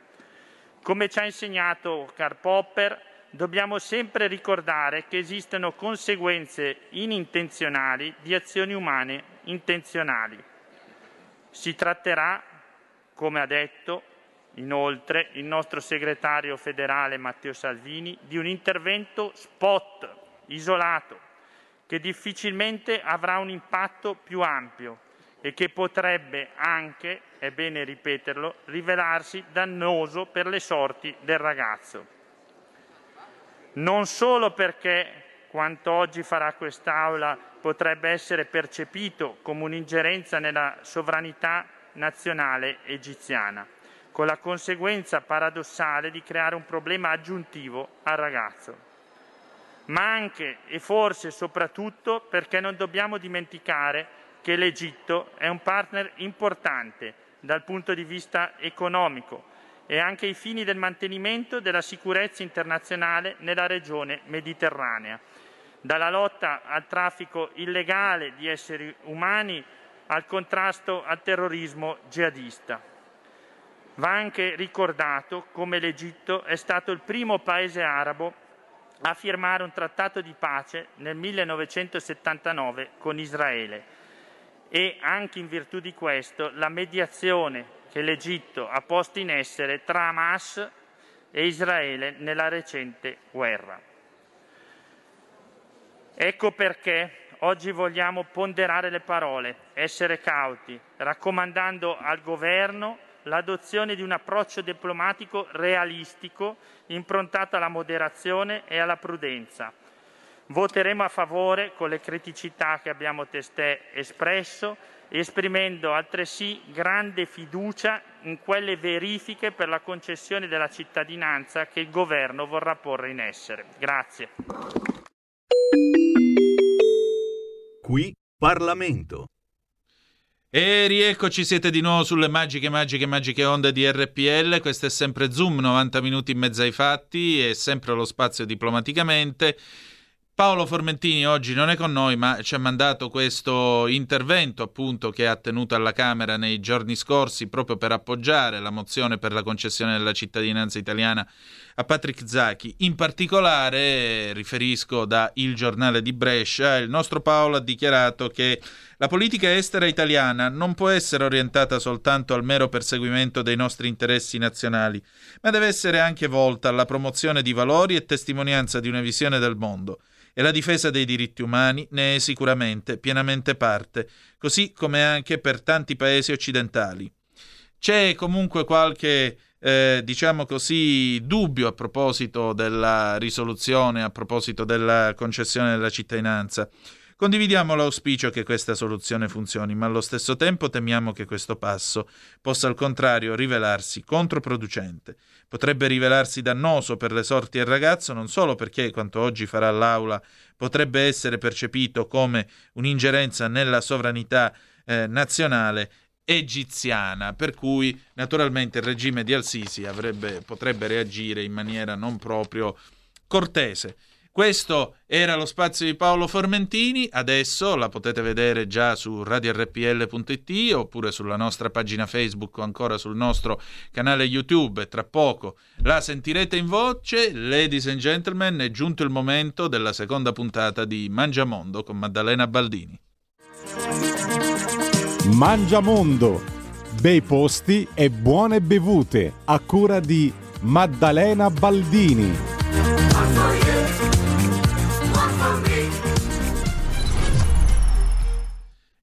[SPEAKER 13] Come ci ha insegnato Karl Popper, dobbiamo sempre ricordare che esistono conseguenze inintenzionali di azioni umane intenzionali. Si tratterà, come ha detto inoltre il nostro segretario federale Matteo Salvini, di un intervento spot, isolato, che difficilmente avrà un impatto più ampio e che potrebbe anche, è bene ripeterlo, rivelarsi dannoso per le sorti del ragazzo. Non solo perché quanto oggi farà quest'Aula potrebbe essere percepito come un'ingerenza nella sovranità nazionale egiziana, con la conseguenza paradossale di creare un problema aggiuntivo al ragazzo, ma anche e forse soprattutto perché non dobbiamo dimenticare che l'Egitto è un partner importante dal punto di vista economico, e anche ai fini del mantenimento della sicurezza internazionale nella regione mediterranea, dalla lotta al traffico illegale di esseri umani al contrasto al terrorismo jihadista. Va anche ricordato come l'Egitto è stato il primo paese arabo a firmare un trattato di pace nel 1979 con Israele e anche in virtù di questo la mediazione che l'Egitto ha posto in essere tra Hamas e Israele nella recente guerra. Ecco perché oggi vogliamo ponderare le parole, essere cauti, raccomandando al Governo l'adozione di un approccio diplomatico realistico improntato alla moderazione e alla prudenza. Voteremo a favore con le criticità che abbiamo testé espresso esprimendo altresì grande fiducia in quelle verifiche per la concessione della cittadinanza che il Governo vorrà porre in essere. Grazie.
[SPEAKER 4] Qui Parlamento.
[SPEAKER 1] E rieccoci, siete di nuovo sulle magiche, magiche, magiche onde di RPL. Questo è sempre Zoom, 90 minuti in mezzo ai fatti, è sempre lo spazio diplomaticamente. Paolo Formentini oggi non è con noi, ma ci ha mandato questo intervento appunto che ha tenuto alla Camera nei giorni scorsi proprio per appoggiare la mozione per la concessione della cittadinanza italiana a Patrick Zacchi. In particolare, riferisco da Il Giornale di Brescia, il nostro Paolo ha dichiarato che la politica estera italiana non può essere orientata soltanto al mero perseguimento dei nostri interessi nazionali, ma deve essere anche volta alla promozione di valori e testimonianza di una visione del mondo e la difesa dei diritti umani ne è sicuramente pienamente parte, così come anche per tanti paesi occidentali. C'è comunque qualche, eh, diciamo così, dubbio a proposito della risoluzione, a proposito della concessione della cittadinanza. Condividiamo l'auspicio che questa soluzione funzioni, ma allo stesso tempo temiamo che questo passo possa al contrario rivelarsi controproducente. Potrebbe rivelarsi dannoso per le sorti del ragazzo non solo perché quanto oggi farà l'Aula potrebbe essere percepito come un'ingerenza nella sovranità eh, nazionale, egiziana, per cui naturalmente il regime di Al-Sisi avrebbe, potrebbe reagire in maniera non proprio cortese. Questo era lo spazio di Paolo Formentini, adesso la potete vedere già su radiorpl.it oppure sulla nostra pagina Facebook o ancora sul nostro canale YouTube tra poco la sentirete in voce. Ladies and gentlemen, è giunto il momento della seconda puntata di Mangiamondo con Maddalena Baldini.
[SPEAKER 3] Mangiamondo, bei posti e buone bevute a cura di Maddalena Baldini.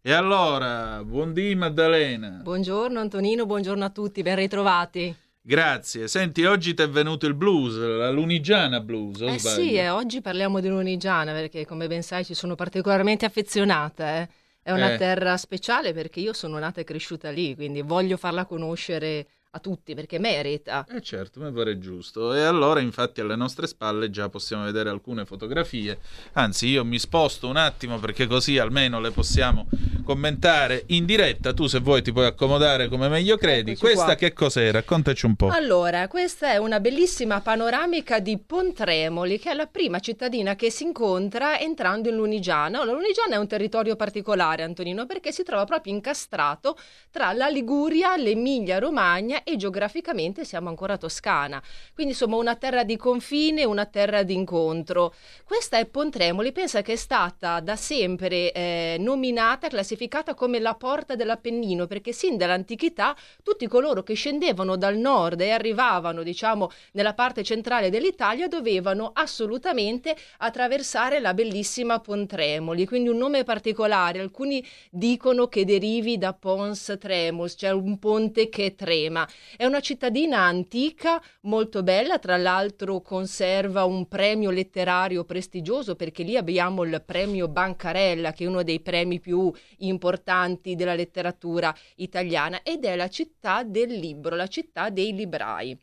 [SPEAKER 1] E allora, buondì Maddalena.
[SPEAKER 14] Buongiorno Antonino, buongiorno a tutti, ben ritrovati.
[SPEAKER 1] Grazie. Senti, oggi ti è venuto il blues, la Lunigiana blues, o
[SPEAKER 14] Eh
[SPEAKER 1] sbaglio?
[SPEAKER 14] sì, eh, oggi parliamo di Lunigiana perché come ben sai ci sono particolarmente affezionata. eh. È una
[SPEAKER 1] Eh.
[SPEAKER 14] terra speciale perché io sono nata e cresciuta lì, quindi voglio farla conoscere a tutti perché merita.
[SPEAKER 1] Eh certo, mi pare giusto. E allora, infatti, alle nostre spalle già possiamo vedere alcune fotografie. Anzi, io mi sposto un attimo perché così almeno le possiamo commentare in diretta. Tu, se vuoi, ti puoi accomodare come meglio credi.
[SPEAKER 14] Eccoci
[SPEAKER 1] Questa
[SPEAKER 14] qua.
[SPEAKER 1] che cos'è? Raccontaci un po'.
[SPEAKER 14] Allora, questa è una bellissima panoramica di Pontremoli, che è la prima cittadina che si incontra entrando in Lunigiana. Allora, Lunigiana è un territorio particolare, Antonino, perché si trova proprio incastrato tra la Liguria, l'Emilia Romagna e geograficamente siamo ancora Toscana. Quindi, insomma, una terra di confine, una terra di incontro. Questa è Pontremoli, pensa che è stata da sempre eh, nominata, classificata come la porta dell'Appennino, perché sin dall'antichità tutti coloro che scendevano dal nord e arrivavano, diciamo, nella parte centrale dell'Italia dovevano assolutamente attraversare la bellissima Pontremoli, quindi un nome particolare. Alcuni dicono che derivi da Pons Tremus, cioè un ponte che trema. È una cittadina antica, molto bella, tra l'altro conserva un premio letterario prestigioso perché lì abbiamo il premio Bancarella, che è uno dei premi più importanti della letteratura italiana ed è la città del libro, la città dei librai.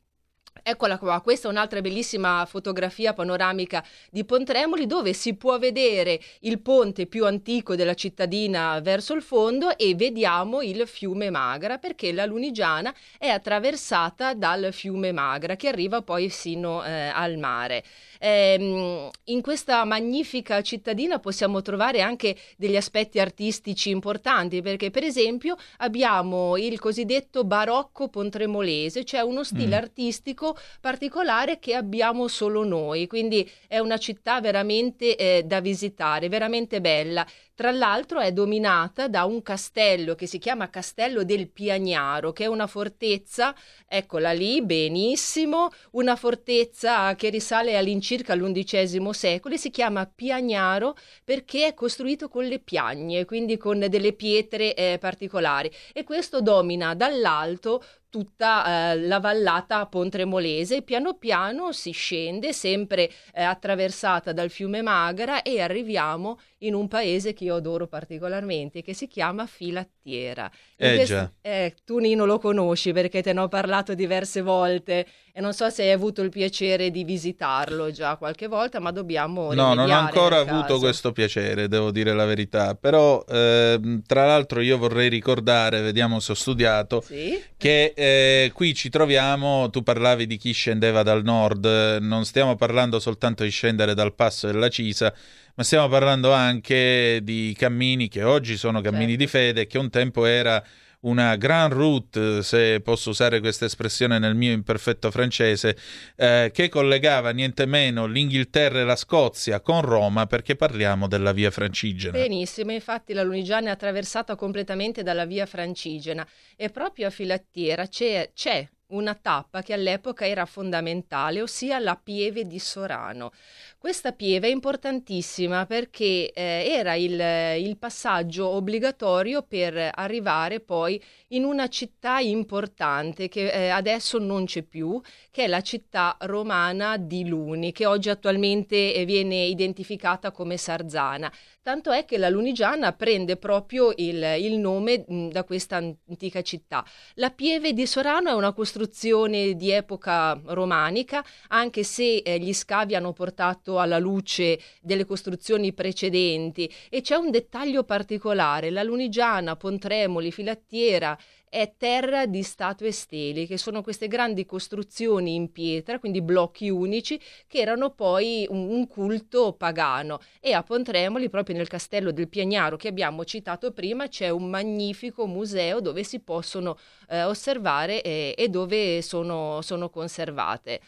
[SPEAKER 14] Eccola qua, questa è un'altra bellissima fotografia panoramica di Pontremoli dove si può vedere il ponte più antico della cittadina verso il fondo e vediamo il fiume Magra perché la Lunigiana è attraversata dal fiume Magra che arriva poi sino eh, al mare. Ehm, in questa magnifica cittadina possiamo trovare anche degli aspetti artistici importanti perché per esempio abbiamo il cosiddetto barocco pontremolese, cioè uno stile
[SPEAKER 15] Mm.
[SPEAKER 14] artistico particolare che abbiamo solo noi, quindi è una città veramente eh, da visitare, veramente bella. Tra l'altro è dominata da un castello che si chiama Castello del Piagnaro, che è una fortezza, eccola lì, benissimo, una fortezza che risale all'incirca all'undicesimo secolo e si chiama Piagnaro perché è costruito con le piagne, quindi con delle pietre eh, particolari e questo domina dall'alto tutta eh, la vallata pontremolese e piano piano si scende sempre eh, attraversata dal fiume Magara e arriviamo in un paese che io adoro particolarmente che si chiama Filattiera.
[SPEAKER 1] Eh,
[SPEAKER 14] questo-
[SPEAKER 1] già.
[SPEAKER 14] eh, tu Nino lo conosci perché te ne ho parlato diverse volte e non so se hai avuto il piacere di visitarlo già qualche volta, ma dobbiamo
[SPEAKER 1] No, non ho ancora avuto
[SPEAKER 14] caso.
[SPEAKER 1] questo piacere, devo dire la verità. Però, ehm, tra l'altro, io vorrei ricordare, vediamo se ho studiato,
[SPEAKER 14] Sì?
[SPEAKER 1] che eh, qui ci troviamo. Tu parlavi di chi scendeva dal nord, non stiamo parlando soltanto di scendere dal passo della Cisa, ma stiamo parlando anche di cammini che oggi sono cammini di fede, che un tempo era una grand route, se posso usare questa espressione nel mio imperfetto francese, eh, che collegava niente meno l'Inghilterra e la Scozia con Roma, perché parliamo della via francigena.
[SPEAKER 14] Benissimo, infatti la Lunigiana è attraversata completamente dalla via Francigena e proprio a Filattiera c'è, c'è una tappa che all'epoca era fondamentale, ossia la Pieve di Sorano. Questa pieve è importantissima perché eh, era il, il passaggio obbligatorio per arrivare poi in una città importante che eh, adesso non c'è più, che è la città romana di Luni, che oggi attualmente eh, viene identificata come Sarzana. Tanto è che la Lunigiana prende proprio il, il nome mh, da questa antica città. La Pieve di Sorano è una costruzione di epoca romanica, anche se eh, gli scavi hanno portato alla luce delle costruzioni precedenti e c'è un dettaglio particolare, la Lunigiana, Pontremoli, Filattiera è terra di statue steli, che sono queste grandi costruzioni in pietra, quindi blocchi unici, che erano poi un, un culto pagano. E a Pontremoli, proprio nel castello del Piagnaro che abbiamo citato prima, c'è un magnifico museo dove si possono eh, osservare e, e dove sono, sono conservate.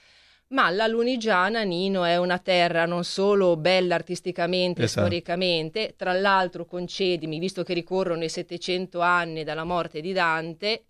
[SPEAKER 14] Ma la Lunigiana, Nino, è una terra non solo bella artisticamente e
[SPEAKER 1] Esatto.
[SPEAKER 14] storicamente, tra l'altro concedimi, visto che ricorrono i 700 anni dalla morte di Dante,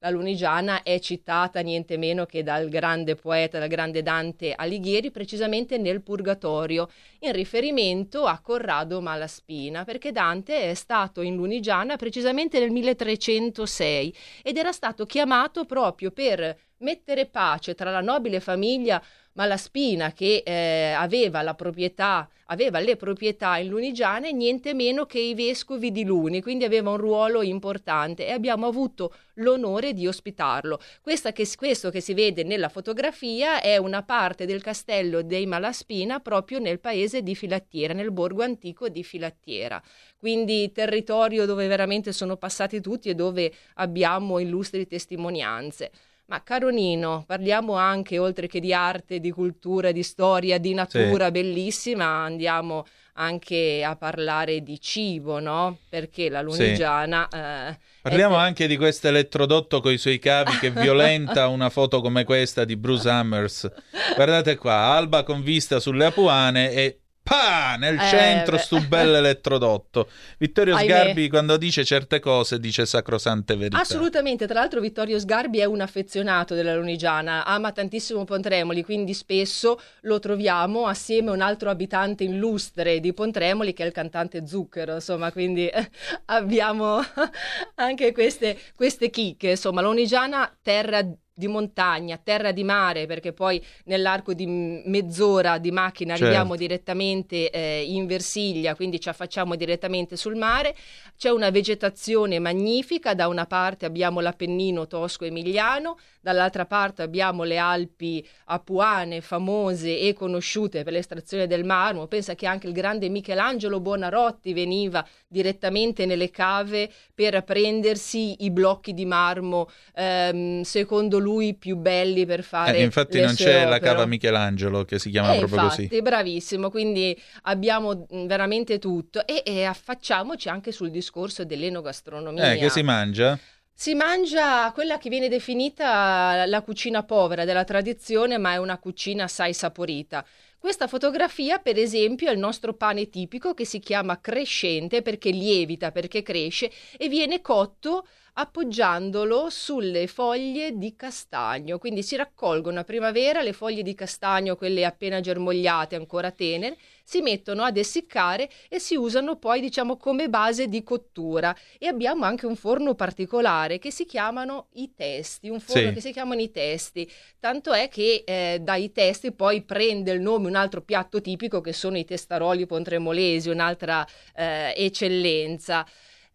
[SPEAKER 14] la Lunigiana è citata niente meno che dal grande poeta, dal grande Dante Alighieri, precisamente nel Purgatorio, in riferimento a Corrado Malaspina, perché Dante è stato in Lunigiana precisamente nel 1306 ed era stato chiamato proprio per mettere pace tra la nobile famiglia Malaspina che eh, aveva la proprietà, aveva le proprietà in Lunigiana e niente meno che i vescovi di Luni, quindi aveva un ruolo importante e abbiamo avuto l'onore di ospitarlo. Che, questo che si vede nella fotografia è una parte del castello dei Malaspina proprio nel paese di Filattiera, nel borgo antico di Filattiera. Quindi territorio dove veramente sono passati tutti e dove abbiamo illustri testimonianze. Ma caro Nino, parliamo anche, oltre che di arte, di cultura, di storia, di natura bellissima, andiamo anche a parlare di cibo, no? Perché la lunigiana... eh,
[SPEAKER 1] Parliamo
[SPEAKER 14] è-
[SPEAKER 1] anche di questo elettrodotto con i suoi cavi che (laughs) violenta una foto come questa di Bruce Hammers. Guardate qua, Alba con vista sulle Apuane e pa nel
[SPEAKER 14] Eh,
[SPEAKER 1] centro
[SPEAKER 14] beh.
[SPEAKER 1] stu bel (laughs) elettrodotto. Vittorio
[SPEAKER 14] Ahimè.
[SPEAKER 1] Sgarbi quando dice certe cose dice sacrosante verità.
[SPEAKER 14] Assolutamente, tra l'altro Vittorio Sgarbi è un affezionato della Lunigiana, ama tantissimo Pontremoli, quindi spesso lo troviamo assieme a un altro abitante illustre di Pontremoli che è il cantante Zucchero, insomma, quindi eh, (laughs) abbiamo (laughs) anche queste, queste chicche, insomma, Lunigiana terra di montagna, terra di mare, perché poi nell'arco di mezz'ora di macchina
[SPEAKER 1] Certo.
[SPEAKER 14] arriviamo direttamente eh, in Versiglia, quindi ci affacciamo direttamente sul mare. C'è una vegetazione magnifica, da una parte abbiamo l'Appennino tosco-emiliano, dall'altra parte abbiamo le Alpi apuane, famose e conosciute per l'estrazione del marmo. Pensa che anche il grande Michelangelo Buonarroti veniva direttamente nelle cave per prendersi i blocchi di marmo, ehm, secondo lui più belli per fare
[SPEAKER 1] Eh, infatti non c'è la
[SPEAKER 14] opere.
[SPEAKER 1] cava Michelangelo che si chiama
[SPEAKER 14] Eh,
[SPEAKER 1] proprio
[SPEAKER 14] infatti,
[SPEAKER 1] così.
[SPEAKER 14] bravissimo, quindi abbiamo mh, veramente tutto e, e affacciamoci anche sul discorso dell'enogastronomia.
[SPEAKER 1] Eh, che si mangia?
[SPEAKER 14] Si mangia quella che viene definita la cucina povera della tradizione, ma è una cucina assai saporita. Questa fotografia, per esempio, è il nostro pane tipico che si chiama crescente perché lievita, perché cresce e viene cotto appoggiandolo sulle foglie di castagno. Quindi si raccolgono a primavera le foglie di castagno, quelle appena germogliate, ancora tenere, si mettono ad essiccare e si usano poi, diciamo, come base di cottura. E abbiamo anche un forno particolare che si chiamano i testi, un forno
[SPEAKER 1] Sì.
[SPEAKER 14] che si chiamano i testi. Tanto è che eh, dai testi poi prende il nome un altro piatto tipico che sono i testaroli pontremolesi, un'altra eh, eccellenza.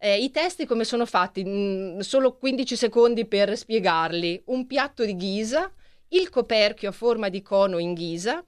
[SPEAKER 14] Eh, I testi come sono fatti? Mm, solo 15 secondi per spiegarli. Un piatto di ghisa, il coperchio a forma di cono in ghisa,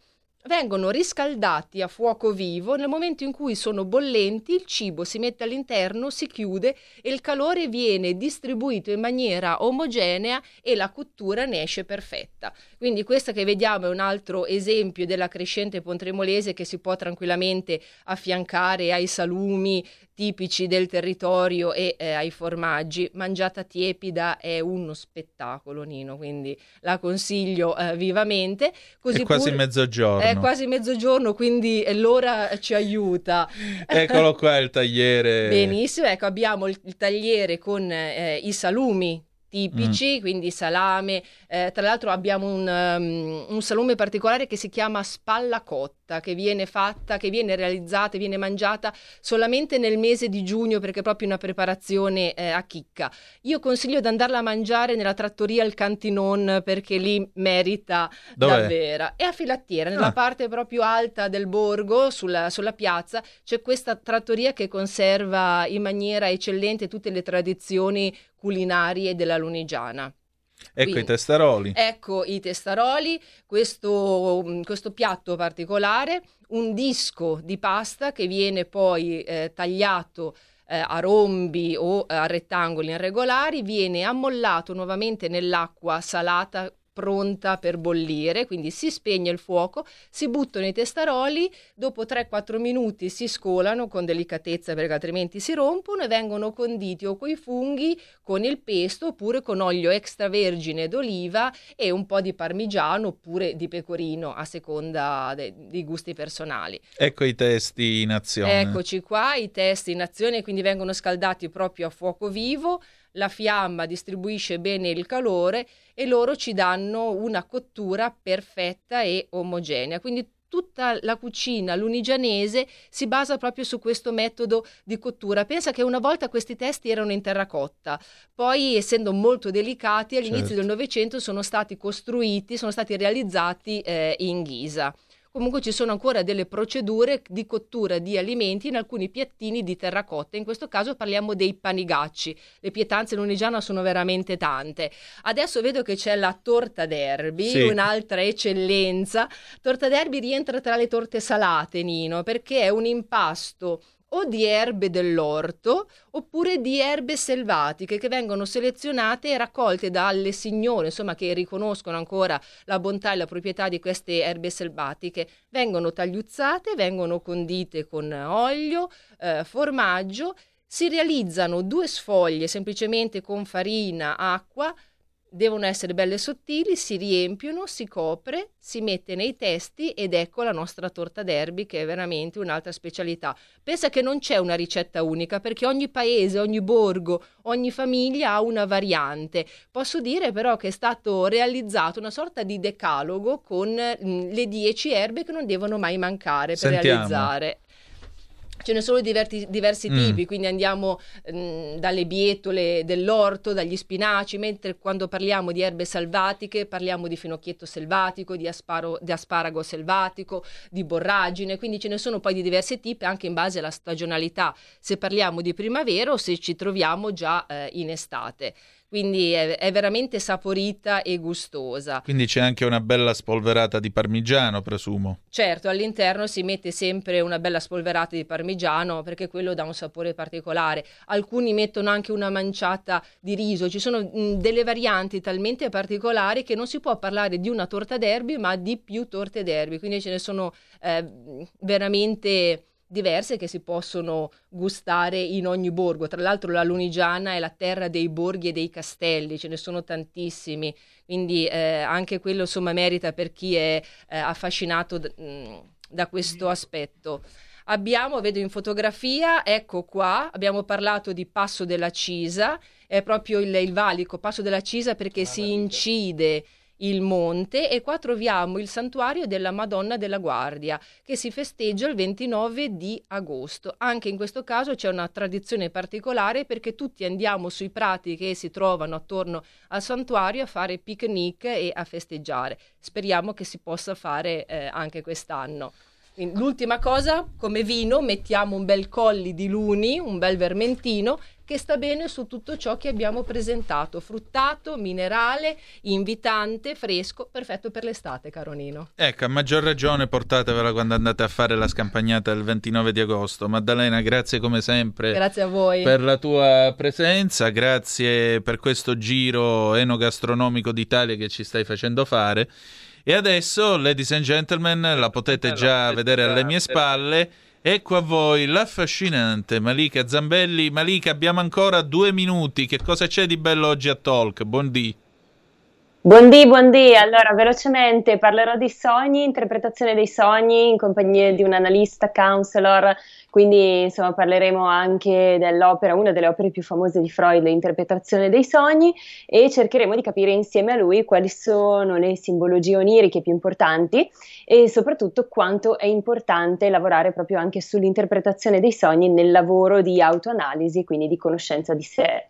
[SPEAKER 14] vengono riscaldati a fuoco vivo. Nel momento in cui sono bollenti, il cibo si mette all'interno, si chiude e il calore viene distribuito in maniera omogenea e la cottura ne esce perfetta. Quindi questo che vediamo è un altro esempio della crescente pontremolese che si può tranquillamente affiancare ai salumi tipici del territorio e eh, ai formaggi. Mangiata tiepida è uno spettacolo, Nino, quindi la consiglio eh, vivamente. Così
[SPEAKER 1] È quasi
[SPEAKER 14] pure-
[SPEAKER 1] mezzogiorno.
[SPEAKER 14] È quasi mezzogiorno, quindi l'ora ci aiuta. (laughs)
[SPEAKER 1] Eccolo qua il tagliere.
[SPEAKER 14] Benissimo, ecco abbiamo il, il tagliere con eh, i salumi tipici, quindi salame. Eh, tra l'altro abbiamo un, um, un salume particolare che si chiama spalla cotta, che viene fatta, che viene realizzata e viene mangiata solamente nel mese di giugno perché è proprio una preparazione eh, a chicca. Io consiglio di andarla a mangiare nella trattoria Il Cantinon perché lì merita
[SPEAKER 1] Dov'è?
[SPEAKER 14] davvero. È a Filattiera, nella
[SPEAKER 1] Ah.
[SPEAKER 14] parte proprio alta del borgo, sulla, sulla piazza, c'è questa trattoria che conserva in maniera eccellente tutte le tradizioni culinarie della Lunigiana.
[SPEAKER 1] Ecco
[SPEAKER 14] Quindi-
[SPEAKER 1] i testaroli.
[SPEAKER 14] Ecco i testaroli, questo, mm, questo piatto particolare, un disco di pasta che viene poi eh, tagliato eh, a rombi o a rettangoli irregolari, viene ammollato nuovamente nell'acqua salata pronta per bollire, quindi si spegne il fuoco, si buttano i testaroli, dopo 3-4 minuti si scolano con delicatezza perché altrimenti si rompono e vengono conditi o coi funghi, con il pesto oppure con olio extravergine d'oliva e un po' di parmigiano oppure di pecorino a seconda de- dei gusti personali.
[SPEAKER 1] Ecco i testi in azione.
[SPEAKER 14] Eccoci qua, i testi in azione quindi vengono scaldati proprio a fuoco vivo la fiamma distribuisce bene il calore e loro ci danno una cottura perfetta e omogenea. Quindi tutta la cucina lunigianese si basa proprio su questo metodo di cottura. Pensa che una volta questi testi erano in terracotta, poi essendo molto delicati all'inizio
[SPEAKER 1] Certo.
[SPEAKER 14] del Novecento sono stati costruiti, sono stati realizzati eh, in ghisa. Comunque ci sono ancora delle procedure di cottura di alimenti in alcuni piattini di terracotta, in questo caso parliamo dei panigacci. Le pietanze lunigiana sono veramente tante. Adesso vedo che c'è la torta d'erbi,
[SPEAKER 1] Sì.
[SPEAKER 14] un'altra eccellenza. Torta d'erbi rientra tra le torte salate, Nino, perché è un impasto o di erbe dell'orto oppure di erbe selvatiche che vengono selezionate e raccolte dalle signore, insomma, che riconoscono ancora la bontà e la proprietà di queste erbe selvatiche. Vengono tagliuzzate, vengono condite con olio, eh, formaggio, si realizzano due sfoglie semplicemente con farina, acqua, devono essere belle sottili, si riempiono, si copre, si mette nei testi ed ecco la nostra torta d'erbi che è veramente un'altra specialità. Pensa che non c'è una ricetta unica perché ogni paese, ogni borgo, ogni famiglia ha una variante. Posso dire però che è stato realizzato una sorta di decalogo con mm, le 10 erbe che non devono mai mancare per
[SPEAKER 1] Sentiamo.
[SPEAKER 14] realizzare. Ce ne sono diverti- diversi
[SPEAKER 1] Mm.
[SPEAKER 14] tipi, quindi andiamo mm, dalle bietole dell'orto, dagli spinaci, mentre quando parliamo di erbe selvatiche parliamo di finocchietto selvatico, di, asparo- di asparago selvatico, di borragine, quindi ce ne sono poi di diversi tipi anche in base alla stagionalità, se parliamo di primavera o se ci troviamo già eh, in estate. Quindi è, è veramente saporita e gustosa.
[SPEAKER 1] Quindi c'è anche una bella spolverata di parmigiano, presumo.
[SPEAKER 14] Certo, all'interno si mette sempre una bella spolverata di parmigiano perché quello dà un sapore particolare. Alcuni mettono anche una manciata di riso. Ci sono mh, delle varianti talmente particolari che non si può parlare di una torta d'erbi, ma di più torte d'erbi. Quindi ce ne sono eh, veramente diverse che si possono gustare in ogni borgo. Tra l'altro la Lunigiana è la terra dei borghi e dei castelli, ce ne sono tantissimi, quindi eh, anche quello insomma merita per chi è eh, affascinato d- mh, da questo aspetto. Abbiamo, vedo in fotografia, ecco qua, abbiamo parlato di Passo della Cisa, è proprio il, il valico Passo della Cisa perché si incide il monte e qua troviamo il santuario della Madonna della Guardia che si festeggia il 29 di agosto. Anche in questo caso c'è una tradizione particolare perché tutti andiamo sui prati che si trovano attorno al santuario a fare picnic e a festeggiare. Speriamo che si possa fare eh, anche quest'anno. L'ultima cosa, come vino, mettiamo un bel colli di luni, un bel vermentino che sta bene su tutto ciò che abbiamo presentato, fruttato, minerale, invitante, fresco, perfetto per l'estate, caro Nino.
[SPEAKER 1] Ecco, a maggior ragione portatevela quando andate a fare la scampagnata il 29 di agosto. Maddalena, grazie come sempre
[SPEAKER 14] Grazie a voi.
[SPEAKER 1] per la tua presenza, grazie per questo giro enogastronomico d'Italia che ci stai facendo fare. E adesso, ladies and gentlemen, la potete già vedere alle mie spalle. Ecco a voi l'affascinante Malika Zambelli. Malika, abbiamo ancora due minuti. Che cosa c'è di bello oggi a Talk? Buondì.
[SPEAKER 15] Buondì, buondì. Allora, velocemente parlerò di sogni, interpretazione dei sogni in compagnia di un analista, counselor, quindi insomma parleremo anche dell'opera, una delle opere più famose di Freud, l'interpretazione dei sogni, e cercheremo di capire insieme a lui quali sono le simbologie oniriche più importanti e soprattutto quanto è importante lavorare proprio anche sull'interpretazione dei sogni nel lavoro di autoanalisi, quindi di conoscenza di sé.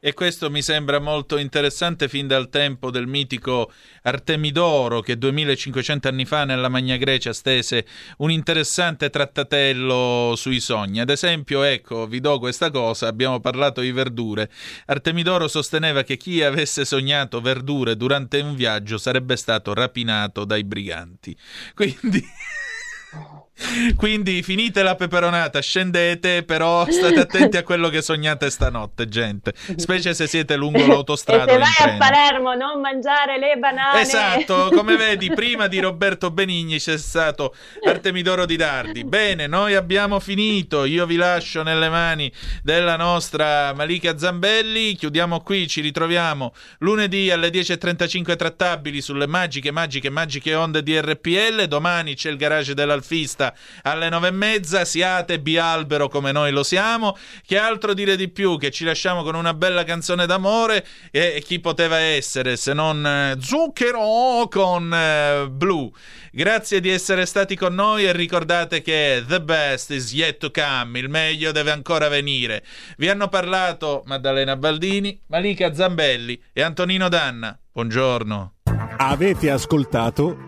[SPEAKER 1] E questo mi sembra molto interessante fin dal tempo del mitico Artemidoro che 2500 anni fa nella Magna Grecia stese un interessante trattatello sui sogni. Ad esempio, ecco, vi do questa cosa, abbiamo parlato di verdure. Artemidoro sosteneva che chi avesse sognato verdure durante un viaggio sarebbe stato rapinato dai briganti. Quindi (laughs) Quindi finite la peperonata, scendete, però state attenti a quello che sognate stanotte, gente. Specie se siete lungo l'autostrada.
[SPEAKER 15] e se vai a. Palermo non mangiare le banane.
[SPEAKER 1] Esatto, come vedi, prima di Roberto Benigni c'è stato Artemidoro di Dardi. Bene, noi abbiamo finito. Io vi lascio nelle mani della nostra Malika Zambelli. Chiudiamo qui, ci ritroviamo lunedì alle 10.35 trattabili sulle magiche, magiche, magiche onde di RPL. Domani c'è il garage dell'Alfista alle nove e mezza. Siate bialbero come noi lo siamo. Che altro dire di più? Che ci lasciamo con una bella canzone d'amore. E, chi poteva essere se non eh, Zucchero con eh, Blue? Grazie di essere stati con noi e ricordate che the best is yet to come, il meglio deve ancora venire. Vi hanno parlato Maddalena Baldini, Malika Zambelli e Antonino Danna. Buongiorno.
[SPEAKER 3] Avete ascoltato